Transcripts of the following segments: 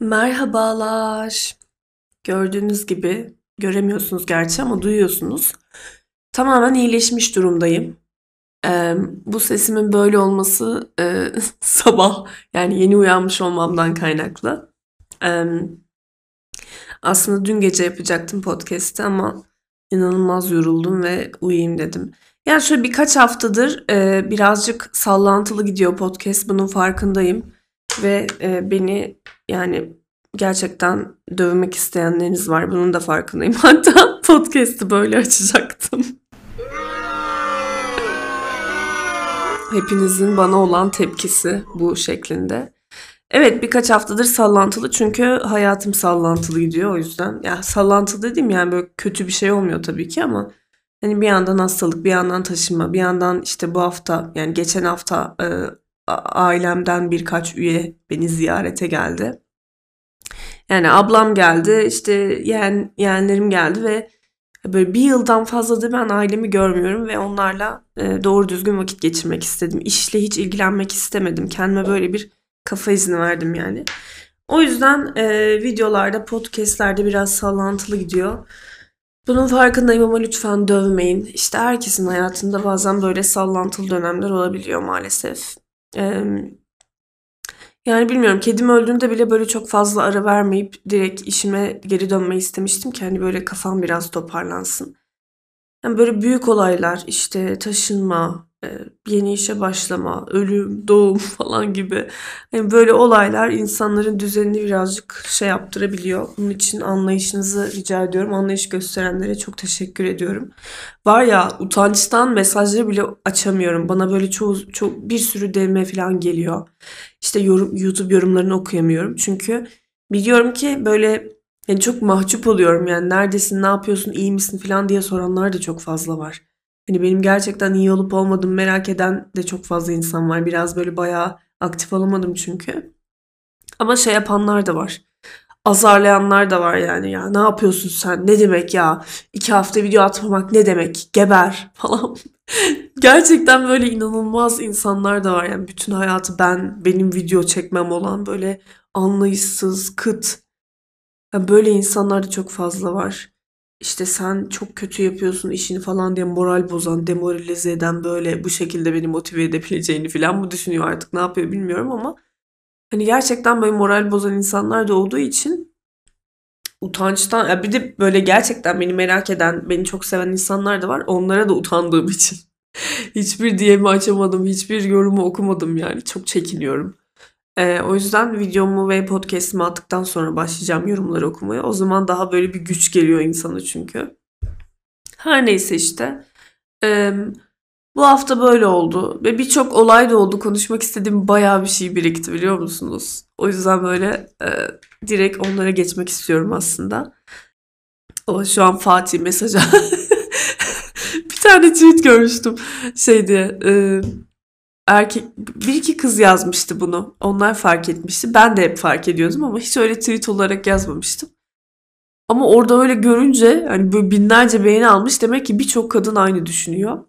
Merhabalar. Gördüğünüz gibi göremiyorsunuz gerçi ama duyuyorsunuz. Tamamen iyileşmiş durumdayım. Ee, bu sesimin böyle olması e, sabah yani yeni uyanmış olmamdan kaynaklı. Ee, aslında dün gece yapacaktım podcast'i ama inanılmaz yoruldum ve uyuyayım dedim. Yani şöyle birkaç haftadır e, birazcık sallantılı gidiyor podcast. Bunun farkındayım. Ve e, beni yani gerçekten dövmek isteyenleriniz var. Bunun da farkındayım. Hatta podcast'ı böyle açacaktım. Hepinizin bana olan tepkisi bu şeklinde. Evet birkaç haftadır sallantılı çünkü hayatım sallantılı gidiyor o yüzden. Ya sallantılı dediğim yani böyle kötü bir şey olmuyor tabii ki ama hani bir yandan hastalık, bir yandan taşınma, bir yandan işte bu hafta yani geçen hafta e, ailemden birkaç üye beni ziyarete geldi. Yani ablam geldi, işte yeğen, yeğenlerim geldi ve böyle bir yıldan fazladır ben ailemi görmüyorum ve onlarla e, doğru düzgün vakit geçirmek istedim. İşle hiç ilgilenmek istemedim. Kendime böyle bir kafa izni verdim yani. O yüzden e, videolarda, podcastlerde biraz sallantılı gidiyor. Bunun farkındayım ama lütfen dövmeyin. İşte herkesin hayatında bazen böyle sallantılı dönemler olabiliyor maalesef. Ee, yani bilmiyorum kedim öldüğünde bile böyle çok fazla ara vermeyip direkt işime geri dönmeyi istemiştim ki hani böyle kafam biraz toparlansın. Yani böyle büyük olaylar işte taşınma, yeni işe başlama, ölüm, doğum falan gibi yani böyle olaylar insanların düzenini birazcık şey yaptırabiliyor. Bunun için anlayışınızı rica ediyorum. Anlayış gösterenlere çok teşekkür ediyorum. Var ya utançtan mesajları bile açamıyorum. Bana böyle çoğu çok bir sürü DM falan geliyor. İşte yorum YouTube yorumlarını okuyamıyorum. Çünkü biliyorum ki böyle yani çok mahcup oluyorum yani neredesin, ne yapıyorsun, iyi misin falan diye soranlar da çok fazla var. Hani benim gerçekten iyi olup olmadığımı merak eden de çok fazla insan var. Biraz böyle bayağı aktif olamadım çünkü. Ama şey yapanlar da var. Azarlayanlar da var yani ya ne yapıyorsun sen ne demek ya iki hafta video atmamak ne demek geber falan. Gerçekten böyle inanılmaz insanlar da var yani bütün hayatı ben benim video çekmem olan böyle anlayışsız kıt. Yani böyle insanlar da çok fazla var işte sen çok kötü yapıyorsun işini falan diye moral bozan, demoralize eden böyle bu şekilde beni motive edebileceğini falan mı düşünüyor artık ne yapıyor bilmiyorum ama hani gerçekten böyle moral bozan insanlar da olduğu için utançtan ya bir de böyle gerçekten beni merak eden, beni çok seven insanlar da var. Onlara da utandığım için hiçbir DM'i açamadım, hiçbir yorumu okumadım yani çok çekiniyorum. Ee, o yüzden videomu ve podcast'imi attıktan sonra başlayacağım yorumları okumaya. O zaman daha böyle bir güç geliyor insana çünkü. Her neyse işte. Ee, bu hafta böyle oldu ve birçok olay da oldu. Konuşmak istediğim bayağı bir şey birikti biliyor musunuz? O yüzden böyle e, direkt onlara geçmek istiyorum aslında. O şu an Fatih mesaja bir tane tweet görmüştüm şey diye. E, erkek bir iki kız yazmıştı bunu. Onlar fark etmişti. Ben de hep fark ediyordum ama hiç öyle tweet olarak yazmamıştım. Ama orada öyle görünce hani böyle binlerce beğeni almış demek ki birçok kadın aynı düşünüyor.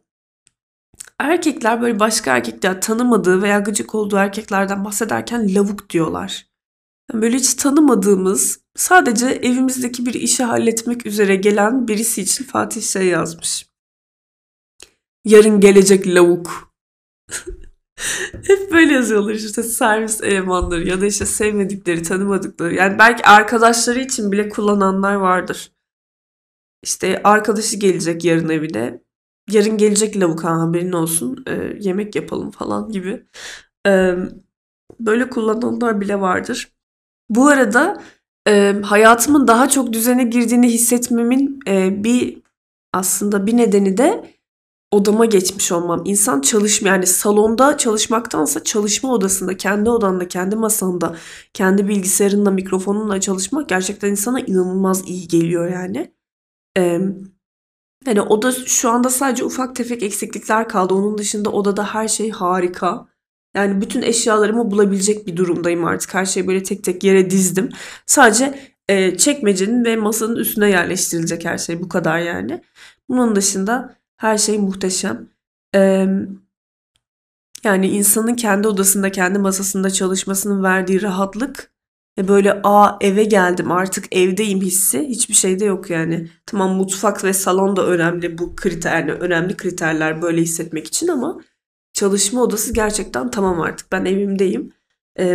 Erkekler böyle başka erkekler tanımadığı veya gıcık olduğu erkeklerden bahsederken lavuk diyorlar. Yani böyle hiç tanımadığımız sadece evimizdeki bir işi halletmek üzere gelen birisi için Fatih şey yazmış. Yarın gelecek lavuk. Hep böyle yazıyorlar işte servis elemanları ya da işte sevmedikleri, tanımadıkları. Yani belki arkadaşları için bile kullananlar vardır. İşte arkadaşı gelecek yarın evine. Yarın gelecek lavuk ha haberin olsun. E, yemek yapalım falan gibi. E, böyle kullananlar bile vardır. Bu arada e, hayatımın daha çok düzene girdiğini hissetmemin e, bir aslında bir nedeni de odama geçmiş olmam. İnsan çalışma yani salonda çalışmaktansa çalışma odasında, kendi odanda, kendi masanda, kendi bilgisayarınla, mikrofonunla çalışmak gerçekten insana inanılmaz iyi geliyor yani. Ee, yani oda şu anda sadece ufak tefek eksiklikler kaldı. Onun dışında odada her şey harika. Yani bütün eşyalarımı bulabilecek bir durumdayım artık. Her şeyi böyle tek tek yere dizdim. Sadece e, çekmecenin ve masanın üstüne yerleştirilecek her şey. Bu kadar yani. Bunun dışında her şey muhteşem. Ee, yani insanın kendi odasında, kendi masasında çalışmasının verdiği rahatlık ve böyle aa eve geldim artık evdeyim hissi hiçbir şeyde yok yani. Tamam mutfak ve salon da önemli bu kriter önemli kriterler böyle hissetmek için ama çalışma odası gerçekten tamam artık ben evimdeyim.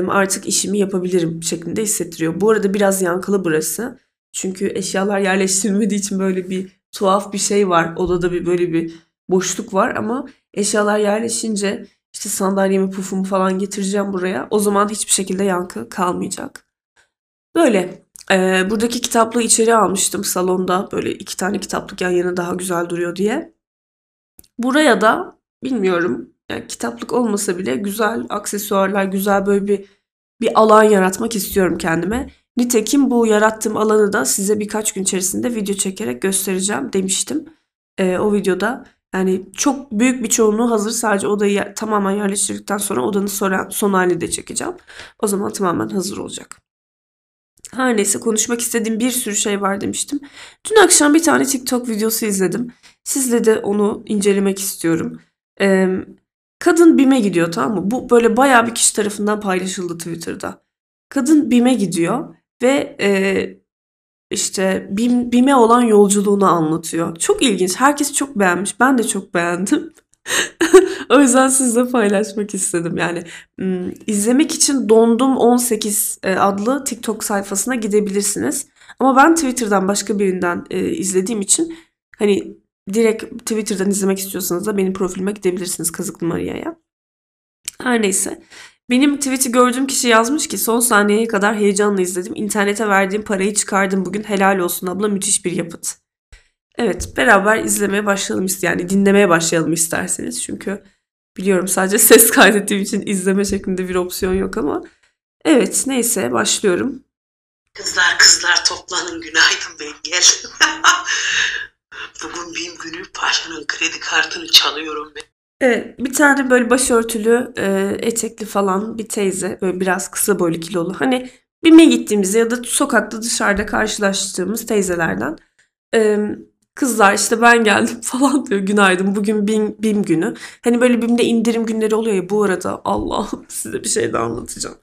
Artık işimi yapabilirim şeklinde hissettiriyor. Bu arada biraz yankılı burası. Çünkü eşyalar yerleştirilmediği için böyle bir tuhaf bir şey var. Odada bir böyle bir boşluk var ama eşyalar yerleşince işte sandalyemi pufumu falan getireceğim buraya. O zaman hiçbir şekilde yankı kalmayacak. Böyle. Ee, buradaki kitaplığı içeri almıştım salonda. Böyle iki tane kitaplık yan yana daha güzel duruyor diye. Buraya da bilmiyorum yani kitaplık olmasa bile güzel aksesuarlar, güzel böyle bir bir alan yaratmak istiyorum kendime. Nitekim bu yarattığım alanı da size birkaç gün içerisinde video çekerek göstereceğim demiştim. Ee, o videoda yani çok büyük bir çoğunluğu hazır. Sadece odayı tamamen yerleştirdikten sonra odanın son, son halini de çekeceğim. O zaman tamamen hazır olacak. Her neyse konuşmak istediğim bir sürü şey var demiştim. Dün akşam bir tane TikTok videosu izledim. Sizle de onu incelemek istiyorum. Ee, kadın BİM'e gidiyor tamam mı? Bu böyle bayağı bir kişi tarafından paylaşıldı Twitter'da. Kadın BİM'e gidiyor ve e, işte BİM, BİM'e olan yolculuğunu anlatıyor. Çok ilginç. Herkes çok beğenmiş. Ben de çok beğendim. o yüzden sizle paylaşmak istedim. Yani izlemek için Dondum 18 e, adlı TikTok sayfasına gidebilirsiniz. Ama ben Twitter'dan başka birinden e, izlediğim için hani direkt Twitter'dan izlemek istiyorsanız da benim profilime gidebilirsiniz Kazıklı Maria'ya. Her neyse. Benim tweet'i gördüğüm kişi yazmış ki son saniyeye kadar heyecanla izledim. İnternete verdiğim parayı çıkardım bugün. Helal olsun abla müthiş bir yapıt. Evet beraber izlemeye başlayalım yani dinlemeye başlayalım isterseniz. Çünkü biliyorum sadece ses kaydettiğim için izleme şeklinde bir opsiyon yok ama. Evet neyse başlıyorum. Kızlar kızlar toplanın günaydın ben geldim. Bugün benim günü paşanın kredi kartını çalıyorum ben. Evet, bir tane böyle başörtülü, e, etekli falan bir teyze, böyle biraz kısa boylu kilolu. Hani BİM'e gittiğimizde ya da sokakta dışarıda karşılaştığımız teyzelerden. E, kızlar işte ben geldim falan diyor günaydın bugün BİM, BİM günü. Hani böyle BİM'de indirim günleri oluyor ya bu arada Allah'ım size bir şey de anlatacağım.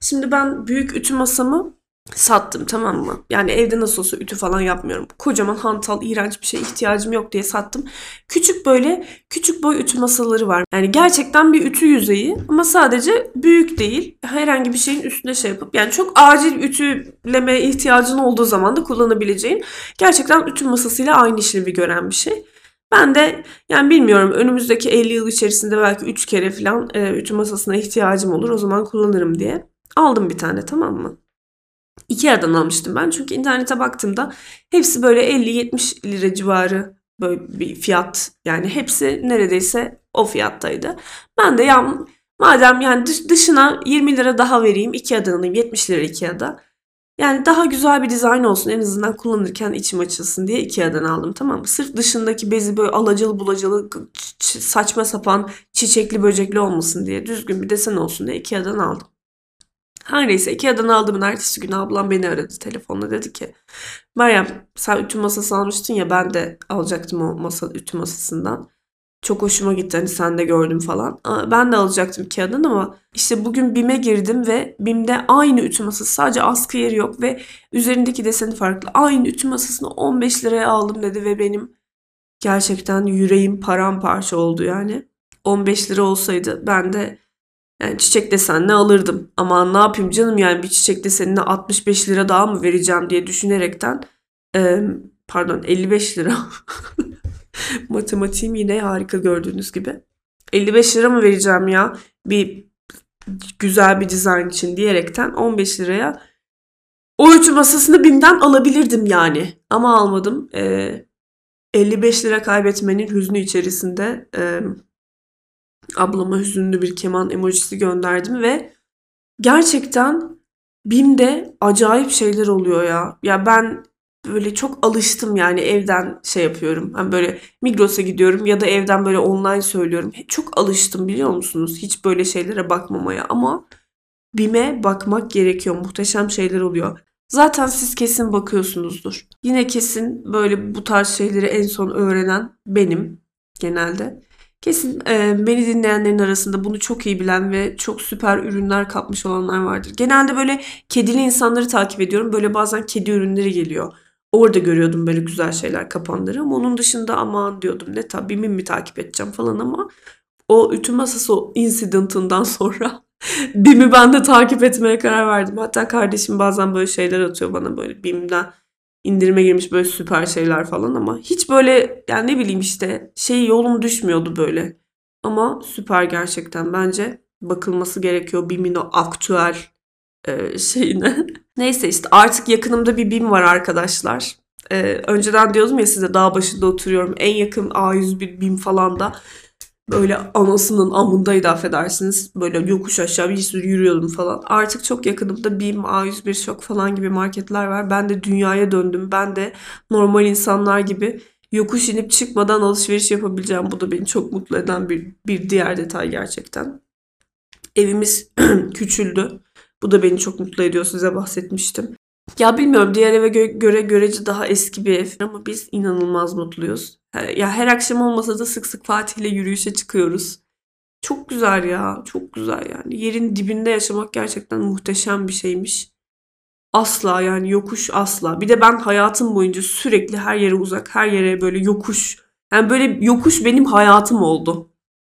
Şimdi ben büyük ütü masamı sattım tamam mı? Yani evde nasıl olsa ütü falan yapmıyorum. Kocaman hantal iğrenç bir şey ihtiyacım yok diye sattım. Küçük böyle küçük boy ütü masaları var. Yani gerçekten bir ütü yüzeyi ama sadece büyük değil. Herhangi bir şeyin üstüne şey yapıp yani çok acil ütüleme ihtiyacın olduğu zaman da kullanabileceğin gerçekten ütü masasıyla aynı işlevi gören bir şey. Ben de yani bilmiyorum önümüzdeki 50 yıl içerisinde belki 3 kere falan e, ütü masasına ihtiyacım olur. O zaman kullanırım diye. Aldım bir tane tamam mı? Ikea'dan almıştım ben. Çünkü internete baktığımda hepsi böyle 50-70 lira civarı böyle bir fiyat. Yani hepsi neredeyse o fiyattaydı. Ben de ya madem yani dışına 20 lira daha vereyim Ikea'dan alayım 70 lira Ikea'da. Yani daha güzel bir dizayn olsun en azından kullanırken içim açılsın diye Ikea'dan aldım tamam mı? Sırf dışındaki bezi böyle alacalı bulacalı saçma sapan çiçekli böcekli olmasın diye düzgün bir desen olsun diye Ikea'dan aldım. Her neyse Ikea'dan aldığımın ertesi günü ablam beni aradı telefonla dedi ki Meryem sen ütü masası almıştın ya ben de alacaktım o masa ütü masasından. Çok hoşuma gitti hani sen de gördüm falan. Ben de alacaktım Ikea'dan ama işte bugün BİM'e girdim ve BİM'de aynı ütü masası sadece askı yeri yok ve üzerindeki deseni farklı. Aynı ütü masasını 15 liraya aldım dedi ve benim gerçekten yüreğim paramparça oldu yani. 15 lira olsaydı ben de yani çiçek desenli alırdım. Ama ne yapayım canım yani bir çiçek desenine 65 lira daha mı vereceğim diye düşünerekten e, pardon 55 lira. Matematiğim yine harika gördüğünüz gibi. 55 lira mı vereceğim ya bir güzel bir dizayn için diyerekten 15 liraya o ütü masasını BİM'den alabilirdim yani. Ama almadım. Ee, 55 lira kaybetmenin hüznü içerisinde e, ablama hüzünlü bir keman emojisi gönderdim ve gerçekten BİM'de acayip şeyler oluyor ya. Ya ben böyle çok alıştım yani evden şey yapıyorum. Ben böyle Migros'a gidiyorum ya da evden böyle online söylüyorum. Çok alıştım biliyor musunuz? Hiç böyle şeylere bakmamaya ama BİM'e bakmak gerekiyor. Muhteşem şeyler oluyor. Zaten siz kesin bakıyorsunuzdur. Yine kesin böyle bu tarz şeyleri en son öğrenen benim genelde. Kesin e, beni dinleyenlerin arasında bunu çok iyi bilen ve çok süper ürünler kapmış olanlar vardır. Genelde böyle kedili insanları takip ediyorum. Böyle bazen kedi ürünleri geliyor. Orada görüyordum böyle güzel şeyler kapanları ama onun dışında aman diyordum ne tabii mi takip edeceğim falan ama o ütü masası incidentından sonra BİM'i ben de takip etmeye karar verdim. Hatta kardeşim bazen böyle şeyler atıyor bana böyle BİM'den indirime girmiş böyle süper şeyler falan ama hiç böyle yani ne bileyim işte şey yolum düşmüyordu böyle. Ama süper gerçekten bence bakılması gerekiyor BİM'in o aktüel e, şeyine. Neyse işte artık yakınımda bir BİM var arkadaşlar. E, önceden diyordum ya size dağ başında oturuyorum. En yakın A101 BİM falan da böyle anasının amındaydı affedersiniz. Böyle yokuş aşağı bir sürü yürüyordum falan. Artık çok yakınımda BİM, A101 Şok falan gibi marketler var. Ben de dünyaya döndüm. Ben de normal insanlar gibi yokuş inip çıkmadan alışveriş yapabileceğim. Bu da beni çok mutlu eden bir, bir diğer detay gerçekten. Evimiz küçüldü. Bu da beni çok mutlu ediyor size bahsetmiştim. Ya bilmiyorum diğer eve gö- göre görece daha eski bir ev ama biz inanılmaz mutluyuz. Ya her akşam olmasa da sık sık Fatih ile yürüyüşe çıkıyoruz. Çok güzel ya, çok güzel yani. Yerin dibinde yaşamak gerçekten muhteşem bir şeymiş. Asla yani yokuş asla. Bir de ben hayatım boyunca sürekli her yere uzak, her yere böyle yokuş. Yani böyle yokuş benim hayatım oldu.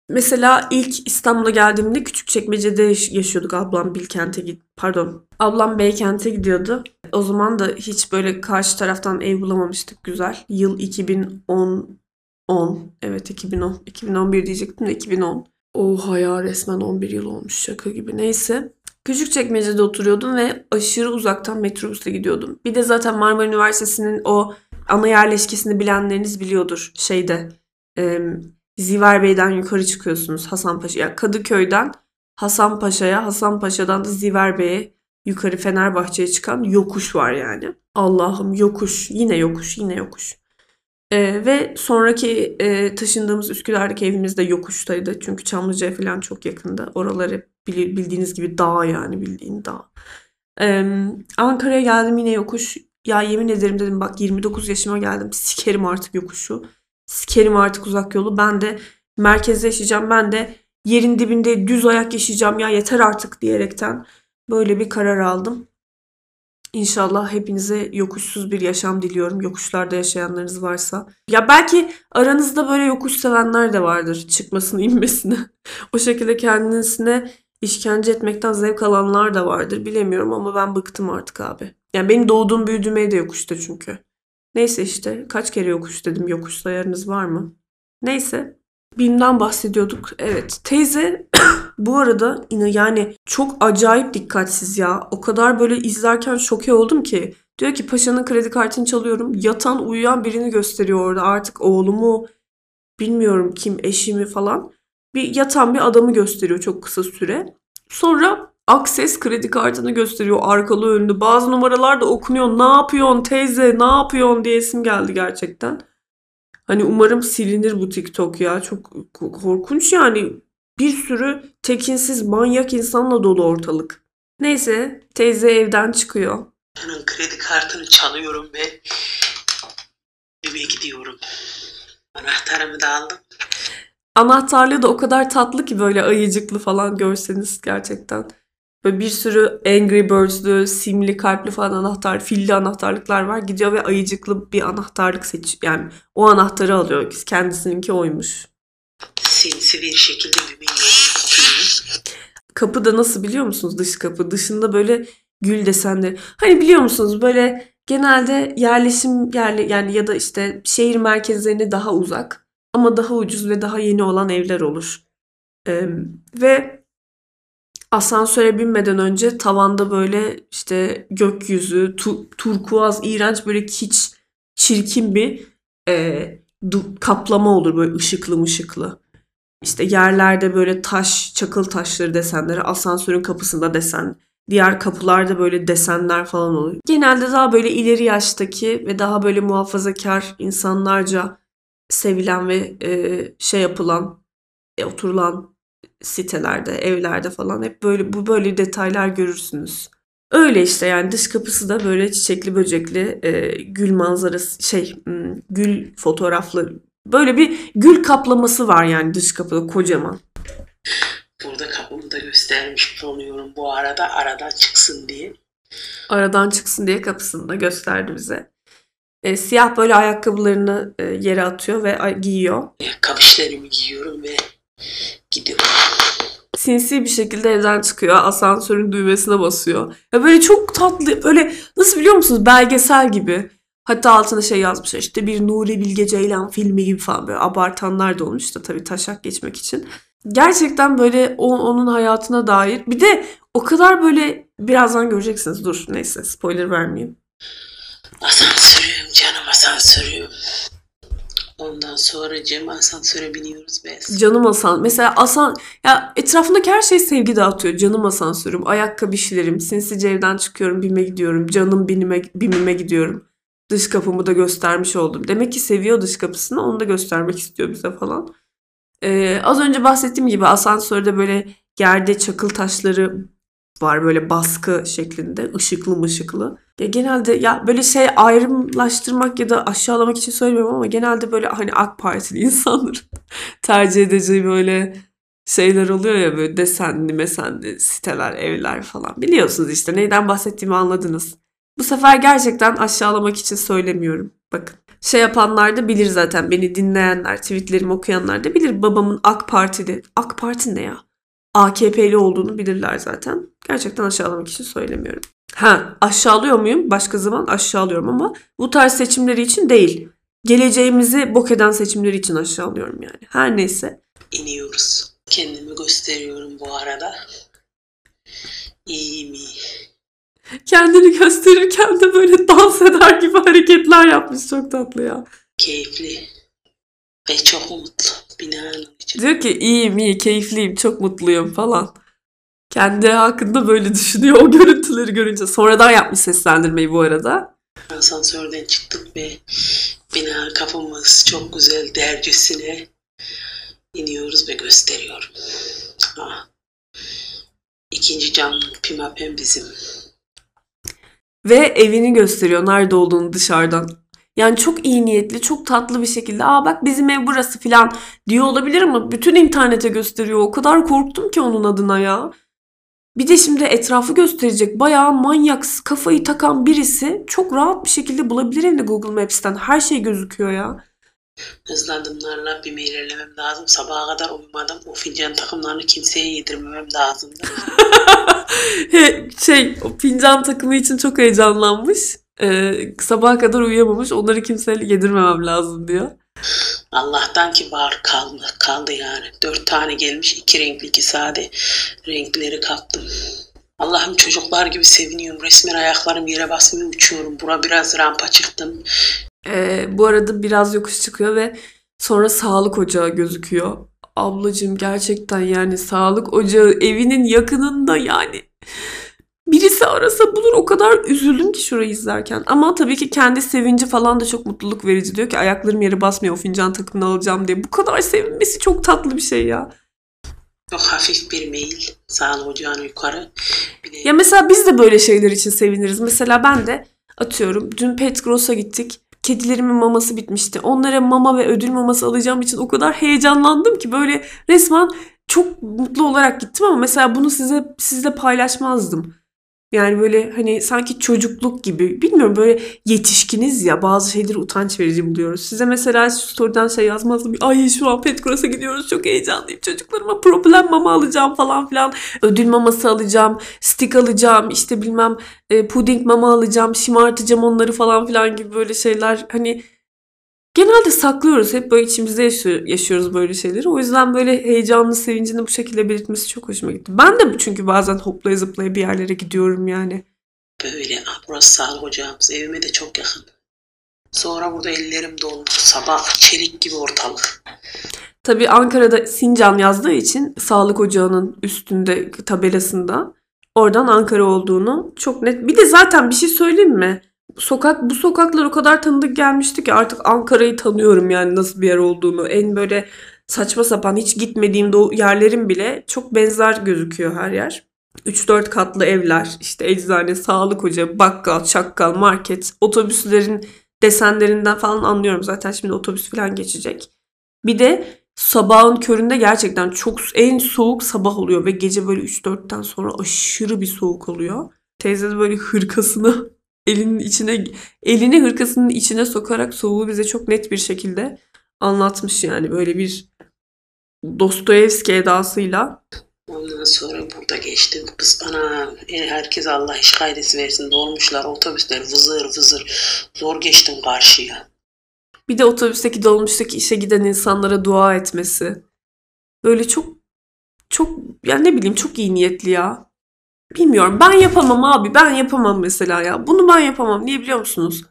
Mesela ilk İstanbul'a geldiğimde Küçükçekmece'de yaş- yaşıyorduk. Ablam Bilkent'e git pardon. Ablam Beykent'e gidiyordu. O zaman da hiç böyle karşı taraftan ev bulamamıştık güzel. Yıl 2010 10. Evet 2010. 2011 diyecektim de 2010. Oha ya resmen 11 yıl olmuş şaka gibi. Neyse. Küçükçekmece'de oturuyordum ve aşırı uzaktan metrobüste gidiyordum. Bir de zaten Marmara Üniversitesi'nin o ana yerleşkesini bilenleriniz biliyordur. Şeyde e, Ziver Bey'den yukarı çıkıyorsunuz Hasanpaşa. Yani Kadıköy'den Hasanpaşa'ya, Hasanpaşa'dan da Ziver Bey'e yukarı Fenerbahçe'ye çıkan yokuş var yani. Allah'ım yokuş, yine yokuş, yine yokuş. Ee, ve sonraki e, taşındığımız Üsküdar'daki evimiz de yokuştaydı. Çünkü Çamlıca'ya falan çok yakında. Oraları bildiğiniz gibi dağ yani bildiğin dağ. Ee, Ankara'ya geldim yine yokuş. Ya yemin ederim dedim bak 29 yaşıma geldim. Sikerim artık yokuşu. Sikerim artık uzak yolu. Ben de merkezde yaşayacağım. Ben de yerin dibinde düz ayak yaşayacağım ya yeter artık diyerekten böyle bir karar aldım. İnşallah hepinize yokuşsuz bir yaşam diliyorum. Yokuşlarda yaşayanlarınız varsa. Ya belki aranızda böyle yokuş sevenler de vardır. Çıkmasını, inmesini. o şekilde kendisine işkence etmekten zevk alanlar da vardır. Bilemiyorum ama ben bıktım artık abi. Yani benim doğduğum büyüdüğüm ev de yokuşta çünkü. Neyse işte kaç kere yokuş dedim. Yokuş sayarınız var mı? Neyse. BİM'den bahsediyorduk. Evet. Teyze bu arada yani çok acayip dikkatsiz ya. O kadar böyle izlerken şoke oldum ki. Diyor ki paşanın kredi kartını çalıyorum. Yatan uyuyan birini gösteriyor orada. Artık oğlumu bilmiyorum kim eşimi falan. Bir yatan bir adamı gösteriyor çok kısa süre. Sonra Akses kredi kartını gösteriyor arkalı önlü. Bazı numaralar da okunuyor. Ne yapıyorsun teyze ne yapıyorsun diyesim geldi gerçekten. Hani umarım silinir bu TikTok ya. Çok korkunç yani. Bir sürü tekinsiz manyak insanla dolu ortalık. Neyse teyze evden çıkıyor. Onun kredi kartını çalıyorum ve eve gidiyorum. Anahtarımı da aldım. Anahtarlığı da o kadar tatlı ki böyle ayıcıklı falan görseniz gerçekten. Böyle bir sürü Angry Birds'lü, simli, kalpli falan anahtar, filli anahtarlıklar var. Gidiyor ve ayıcıklı bir anahtarlık seç yani o anahtarı alıyor. Kendisininki oymuş. Sinsi bir şekilde milyon Kapı da nasıl biliyor musunuz dış kapı? Dışında böyle gül desenleri. Hani biliyor musunuz böyle genelde yerleşim yerli yani ya da işte şehir merkezlerine daha uzak ama daha ucuz ve daha yeni olan evler olur. Ee, ve asansöre binmeden önce tavanda böyle işte gökyüzü, tu- turkuaz, iğrenç böyle kiç, çirkin bir e, kaplama olur böyle ışıklı mışıklı. İşte yerlerde böyle taş, çakıl taşları desenleri, asansörün kapısında desen, diğer kapılarda böyle desenler falan olur. Genelde daha böyle ileri yaştaki ve daha böyle muhafazakar insanlarca sevilen ve e, şey yapılan, e, oturulan sitelerde, evlerde falan hep böyle bu böyle detaylar görürsünüz. Öyle işte yani dış kapısı da böyle çiçekli böcekli e, gül manzarası şey hmm, gül fotoğraflı Böyle bir gül kaplaması var yani dış kapıda kocaman. Burada kapımı da göstermiş bulunuyorum bu arada aradan çıksın diye. Aradan çıksın diye kapısını da gösterdi bize. E, siyah böyle ayakkabılarını e, yere atıyor ve giyiyor. Kamışlarımı giyiyorum ve gidiyorum. Sinsi bir şekilde evden çıkıyor. Asansörün düğmesine basıyor. Ya böyle çok tatlı böyle nasıl biliyor musunuz belgesel gibi. Hatta altına şey yazmışlar işte bir Nuri Bilge Ceylan filmi gibi falan böyle abartanlar da olmuş da tabii taşak geçmek için. Gerçekten böyle o, onun hayatına dair bir de o kadar böyle birazdan göreceksiniz dur neyse spoiler vermeyeyim. Asansörüm canım asansörüm. Ondan sonra Cem asansöre biniyoruz ve Canım asan mesela asan ya etrafındaki her şey sevgi dağıtıyor. Canım asansörüm, ayakkabı işlerim, sinsice evden çıkıyorum, bime gidiyorum, canım binime, bimime gidiyorum. Dış kapımı da göstermiş oldum. Demek ki seviyor dış kapısını, onu da göstermek istiyor bize falan. Ee, az önce bahsettiğim gibi asansörde böyle yerde çakıl taşları var böyle baskı şeklinde, ışıklı mışıklı. Ya genelde ya böyle şey ayrımlaştırmak ya da aşağılamak için söylemiyorum ama genelde böyle hani AK Partili insanların tercih edeceği böyle şeyler oluyor ya böyle desenli mesenli siteler, evler falan. Biliyorsunuz işte neyden bahsettiğimi anladınız. Bu sefer gerçekten aşağılamak için söylemiyorum. Bakın şey yapanlar da bilir zaten beni dinleyenler, tweetlerimi okuyanlar da bilir babamın AK Partili. AK Parti ne ya? AKP'li olduğunu bilirler zaten. Gerçekten aşağılamak için söylemiyorum. Ha aşağılıyor muyum? Başka zaman aşağılıyorum ama bu tarz seçimleri için değil. Geleceğimizi bok eden seçimleri için aşağılıyorum yani. Her neyse. iniyoruz. Kendimi gösteriyorum bu arada. İyiyim iyi. Kendini gösterirken de böyle dans eder gibi hareketler yapmış. Çok tatlı ya. Keyifli. Ve çok mutlu. Binanın içinde. Diyor ki iyiyim iyi keyifliyim çok mutluyum falan. Kendi hakkında böyle düşünüyor o görüntüleri görünce. Sonradan yapmış seslendirmeyi bu arada. Asansörden çıktık ve bina kapımız çok güzel dercesine iniyoruz ve gösteriyorum. Ah. İkinci cam pimapen bizim. Ve evini gösteriyor nerede olduğunu dışarıdan. Yani çok iyi niyetli, çok tatlı bir şekilde aa bak bizim ev burası filan diyor olabilir ama bütün internete gösteriyor. O kadar korktum ki onun adına ya. Bir de şimdi etrafı gösterecek bayağı manyak kafayı takan birisi çok rahat bir şekilde bulabilir evini Google Maps'ten. Her şey gözüküyor ya. Hızlı adımlarla bir ilerlemem lazım. Sabaha kadar uyumadım. O fincan takımlarını kimseye yedirmemem lazım. Şey o fincan takımı için çok heyecanlanmış. Ee, sabaha kadar uyuyamamış. Onları kimseye yedirmemem lazım diyor. Allah'tan ki var kaldı, kaldı yani. Dört tane gelmiş, iki renkli, iki sade renkleri kaptım. Allah'ım çocuklar gibi seviniyorum. Resmen ayaklarım yere basmıyor, uçuyorum. Bura biraz rampa çıktım. Ee, bu arada biraz yokuş çıkıyor ve sonra sağlık ocağı gözüküyor. Ablacığım gerçekten yani sağlık ocağı evinin yakınında yani. Birisi arasa bulur o kadar üzüldüm ki şurayı izlerken. Ama tabii ki kendi sevinci falan da çok mutluluk verici. Diyor ki ayaklarım yere basmıyor o fincan takımını alacağım diye. Bu kadar sevinmesi çok tatlı bir şey ya. Çok hafif bir meyil. Sağlık ocağına yukarı. Bir de Ya mesela biz de böyle şeyler için seviniriz. Mesela ben de atıyorum dün Pet Gross'a gittik. Kedilerimin maması bitmişti. Onlara mama ve ödül maması alacağım için o kadar heyecanlandım ki böyle resmen çok mutlu olarak gittim ama mesela bunu size sizle paylaşmazdım. Yani böyle hani sanki çocukluk gibi. Bilmiyorum böyle yetişkiniz ya bazı şeyleri utanç verici buluyoruz. Size mesela story'den şey yazmazdım. Ay şu an Pet Cross'a gidiyoruz çok heyecanlıyım. Çocuklarıma problem mama alacağım falan filan. Ödül maması alacağım. Stick alacağım. işte bilmem e, puding mama alacağım. Şımartacağım onları falan filan gibi böyle şeyler. Hani genelde saklıyoruz. Hep böyle içimizde yaşıyor- yaşıyoruz böyle şeyleri. O yüzden böyle heyecanlı, sevincini bu şekilde belirtmesi çok hoşuma gitti. Ben de çünkü bazen hoplaya zıplaya bir yerlere gidiyorum yani. böyle. Ah, burası sağlık ocağımız. Evime de çok yakın. Sonra burada ellerim dondu. Sabah çelik gibi ortalık. Tabii Ankara'da Sincan yazdığı için sağlık ocağının üstünde tabelasında oradan Ankara olduğunu çok net. Bir de zaten bir şey söyleyeyim mi? Sokak bu sokaklar o kadar tanıdık gelmişti ki artık Ankara'yı tanıyorum yani nasıl bir yer olduğunu. En böyle saçma sapan hiç gitmediğim de o yerlerin bile çok benzer gözüküyor her yer. 3-4 katlı evler, işte eczane, sağlık ocağı, bakkal, çakkal, market, otobüslerin desenlerinden falan anlıyorum. Zaten şimdi otobüs falan geçecek. Bir de sabahın köründe gerçekten çok en soğuk sabah oluyor ve gece böyle 3-4'ten sonra aşırı bir soğuk oluyor. Teyze de böyle hırkasını elinin içine elini hırkasının içine sokarak soğuğu bize çok net bir şekilde anlatmış yani böyle bir Dostoyevski edasıyla. Ondan sonra burada geçtim. Kız bana e, herkes Allah iş gayresi versin. Dolmuşlar, otobüsler vızır vızır. Zor geçtim karşıya. Bir de otobüsteki dolmuştaki işe giden insanlara dua etmesi. Böyle çok çok yani ne bileyim çok iyi niyetli ya. Bilmiyorum ben yapamam abi ben yapamam mesela ya. Bunu ben yapamam niye biliyor musunuz?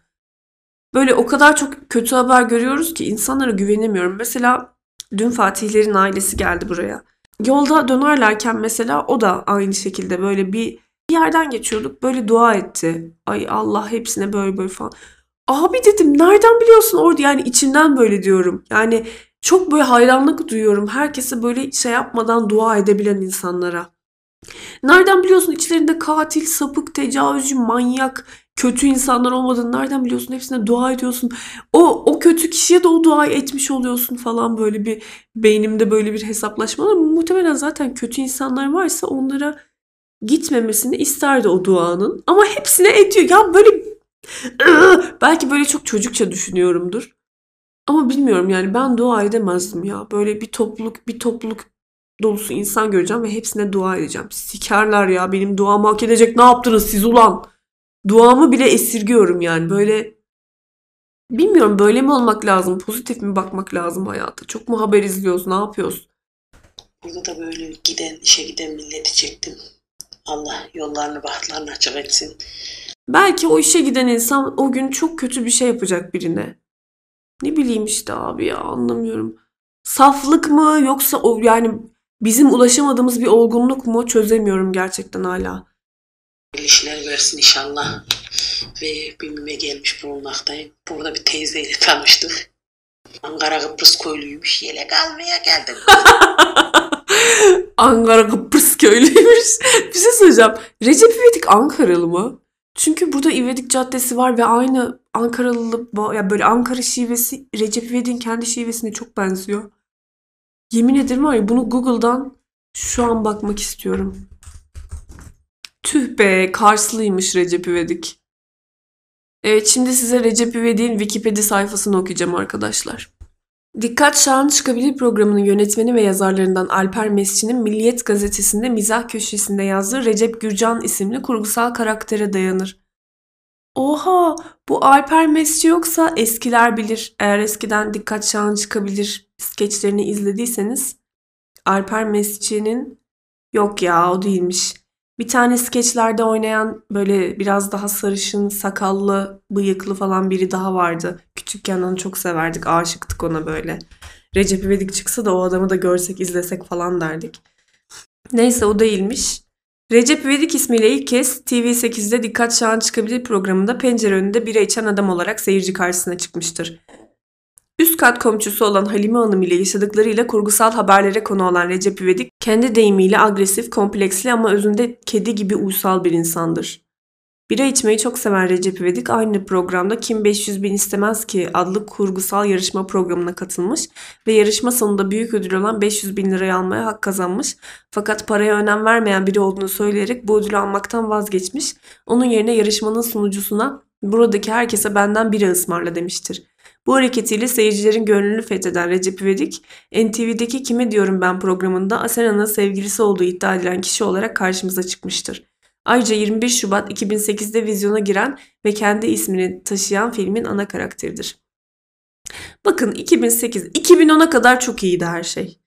Böyle o kadar çok kötü haber görüyoruz ki insanlara güvenemiyorum. Mesela dün Fatihlerin ailesi geldi buraya. Yolda dönerlerken mesela o da aynı şekilde böyle bir bir yerden geçiyorduk böyle dua etti. Ay Allah hepsine böyle böyle falan. Abi dedim nereden biliyorsun orada yani içimden böyle diyorum. Yani çok böyle hayranlık duyuyorum. Herkese böyle şey yapmadan dua edebilen insanlara. Nereden biliyorsun içlerinde katil, sapık, tecavüzcü, manyak, kötü insanlar olmadığını nereden biliyorsun? Hepsine dua ediyorsun. O o kötü kişiye de o duayı etmiş oluyorsun falan böyle bir beynimde böyle bir hesaplaşmalar. Muhtemelen zaten kötü insanlar varsa onlara gitmemesini isterdi o duanın. Ama hepsine ediyor. Ya böyle belki böyle çok çocukça düşünüyorumdur. Ama bilmiyorum yani ben dua edemezdim ya. Böyle bir topluluk bir topluluk dolusu insan göreceğim ve hepsine dua edeceğim. Sikerler ya benim duamı hak edecek ne yaptınız siz ulan? Duamı bile esirgiyorum yani böyle bilmiyorum böyle mi olmak lazım? Pozitif mi bakmak lazım hayata? Çok mu haber izliyoruz? Ne yapıyoruz? Burada da böyle giden, işe giden milleti çektim. Allah yollarını, bahtlarını açık etsin. Belki o işe giden insan o gün çok kötü bir şey yapacak birine. Ne bileyim işte abi ya anlamıyorum. Saflık mı yoksa o yani bizim ulaşamadığımız bir olgunluk mu çözemiyorum gerçekten hala. işler versin inşallah. Ve BİM'ime gelmiş bulunmaktayım. Burada bir teyzeyle tanıştık. Ankara Kıbrıs köylüymüş. Yelek almaya geldim. Ankara Kıbrıs köylüymüş. bir şey söyleyeceğim. Recep İvedik Ankaralı mı? Çünkü burada İvedik Caddesi var ve aynı Ankaralı ya böyle Ankara şivesi Recep İvedik'in kendi şivesine çok benziyor. Yemin ederim var ya bunu Google'dan şu an bakmak istiyorum. Tüh be Karslıymış Recep İvedik. Evet şimdi size Recep İvedik'in Wikipedia sayfasını okuyacağım arkadaşlar. Dikkat Şahan Çıkabilir programının yönetmeni ve yazarlarından Alper Mesci'nin Milliyet gazetesinde mizah köşesinde yazdığı Recep Gürcan isimli kurgusal karaktere dayanır. Oha bu Alper Mesci yoksa eskiler bilir. Eğer eskiden Dikkat Şahan Çıkabilir skeçlerini izlediyseniz Alper Mesci'nin yok ya o değilmiş. Bir tane skeçlerde oynayan böyle biraz daha sarışın, sakallı, bıyıklı falan biri daha vardı. Küçükken onu çok severdik, aşıktık ona böyle. Recep İvedik çıksa da o adamı da görsek, izlesek falan derdik. Neyse o değilmiş. Recep İvedik ismiyle ilk kez TV8'de Dikkat Şahan Çıkabilir programında pencere önünde bira içen adam olarak seyirci karşısına çıkmıştır. Üst kat komşusu olan Halime Hanım ile yaşadıklarıyla kurgusal haberlere konu olan Recep İvedik, kendi deyimiyle agresif, kompleksli ama özünde kedi gibi uysal bir insandır. Bira içmeyi çok seven Recep İvedik aynı programda Kim 500 bin istemez ki adlı kurgusal yarışma programına katılmış ve yarışma sonunda büyük ödül olan 500 bin lirayı almaya hak kazanmış. Fakat paraya önem vermeyen biri olduğunu söyleyerek bu ödülü almaktan vazgeçmiş. Onun yerine yarışmanın sunucusuna buradaki herkese benden bira ısmarla demiştir. Bu hareketiyle seyircilerin gönlünü fetheden Recep İvedik, NTV'deki Kime Diyorum Ben programında Asena'nın sevgilisi olduğu iddia edilen kişi olarak karşımıza çıkmıştır. Ayrıca 21 Şubat 2008'de vizyona giren ve kendi ismini taşıyan filmin ana karakteridir. Bakın 2008, 2010'a kadar çok iyiydi her şey.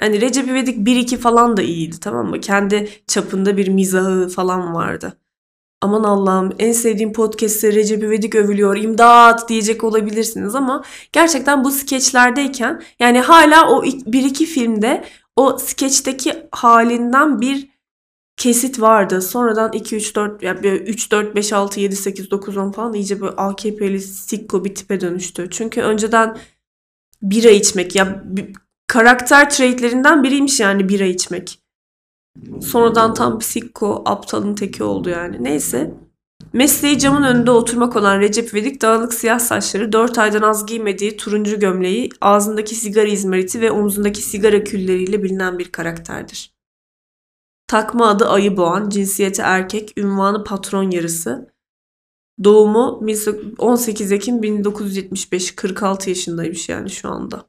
Yani Recep İvedik 1-2 falan da iyiydi tamam mı? Kendi çapında bir mizahı falan vardı. Aman Allah'ım en sevdiğim podcast'te Recep İvedik övülüyor imdat diyecek olabilirsiniz ama gerçekten bu skeçlerdeyken yani hala o bir iki filmde o skeçteki halinden bir kesit vardı. Sonradan 2 3 4 yani 3 4 5 6 7 8 9 10 falan iyice böyle AKP'li sikko bir tipe dönüştü. Çünkü önceden bira içmek ya karakter traitlerinden biriymiş yani bira içmek. Sonradan tam psiko aptalın teki oldu yani. Neyse. Mesleği camın önünde oturmak olan Recep İvedik dağınık siyah saçları, dört aydan az giymediği turuncu gömleği, ağzındaki sigara izmariti ve omzundaki sigara külleriyle bilinen bir karakterdir. Takma adı Ayı Boğan, cinsiyeti erkek, ünvanı patron yarısı. Doğumu 18 Ekim 1975, 46 yaşındaymış yani şu anda.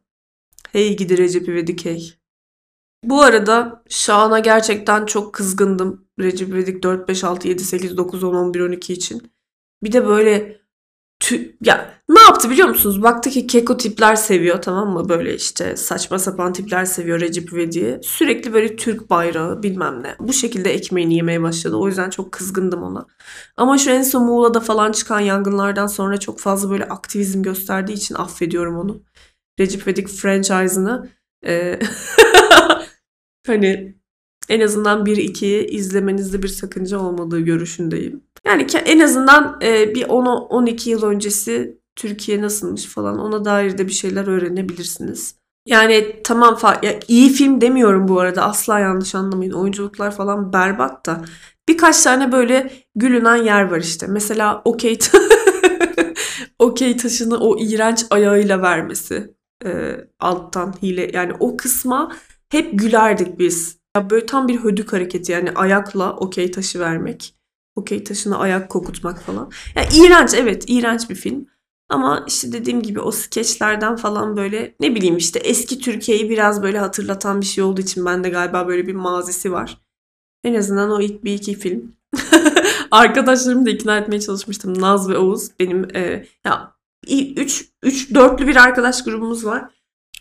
Hey gidi Recep İvedik hey. Bu arada Şahan'a gerçekten çok kızgındım. Recep İvedik 4, 5, 6, 7, 8, 9, 10, 11, 12 için. Bir de böyle tü- ya ne yaptı biliyor musunuz? Baktı ki keko tipler seviyor tamam mı? Böyle işte saçma sapan tipler seviyor Recep İvedik'i. Sürekli böyle Türk bayrağı bilmem ne. Bu şekilde ekmeğini yemeye başladı. O yüzden çok kızgındım ona. Ama şu en son Muğla'da falan çıkan yangınlardan sonra çok fazla böyle aktivizm gösterdiği için affediyorum onu. Recep İvedik franchise'ını e, hani en azından 1-2'yi izlemenizde bir sakınca olmadığı görüşündeyim. Yani en azından e, bir 10-12 yıl öncesi Türkiye nasılmış falan ona dair de bir şeyler öğrenebilirsiniz. Yani tamam ya, iyi film demiyorum bu arada asla yanlış anlamayın. Oyunculuklar falan berbat da birkaç tane böyle gülünen yer var işte. Mesela okey okey taşını o iğrenç ayağıyla vermesi e, alttan hile yani o kısma hep gülerdik biz. Ya böyle tam bir hödük hareketi yani ayakla okey taşı vermek. Okey taşına ayak kokutmak falan. Ya iğrenç evet iğrenç bir film. Ama işte dediğim gibi o skeçlerden falan böyle ne bileyim işte eski Türkiye'yi biraz böyle hatırlatan bir şey olduğu için bende galiba böyle bir mazisi var. En azından o ilk bir iki film. Arkadaşlarımı da ikna etmeye çalışmıştım. Naz ve Oğuz. Benim e, ya 3 3 dörtlü bir arkadaş grubumuz var.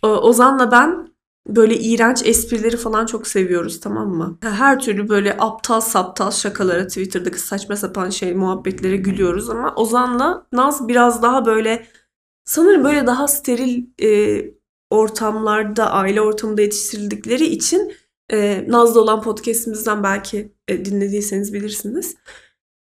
Ozan'la ben böyle iğrenç esprileri falan çok seviyoruz tamam mı? Her türlü böyle aptal saptal şakalara Twitter'daki saçma sapan şey muhabbetlere gülüyoruz ama Ozan'la Naz biraz daha böyle sanırım böyle daha steril e, ortamlarda aile ortamında yetiştirildikleri için e, Naz'la olan podcastimizden belki e, dinlediyseniz bilirsiniz.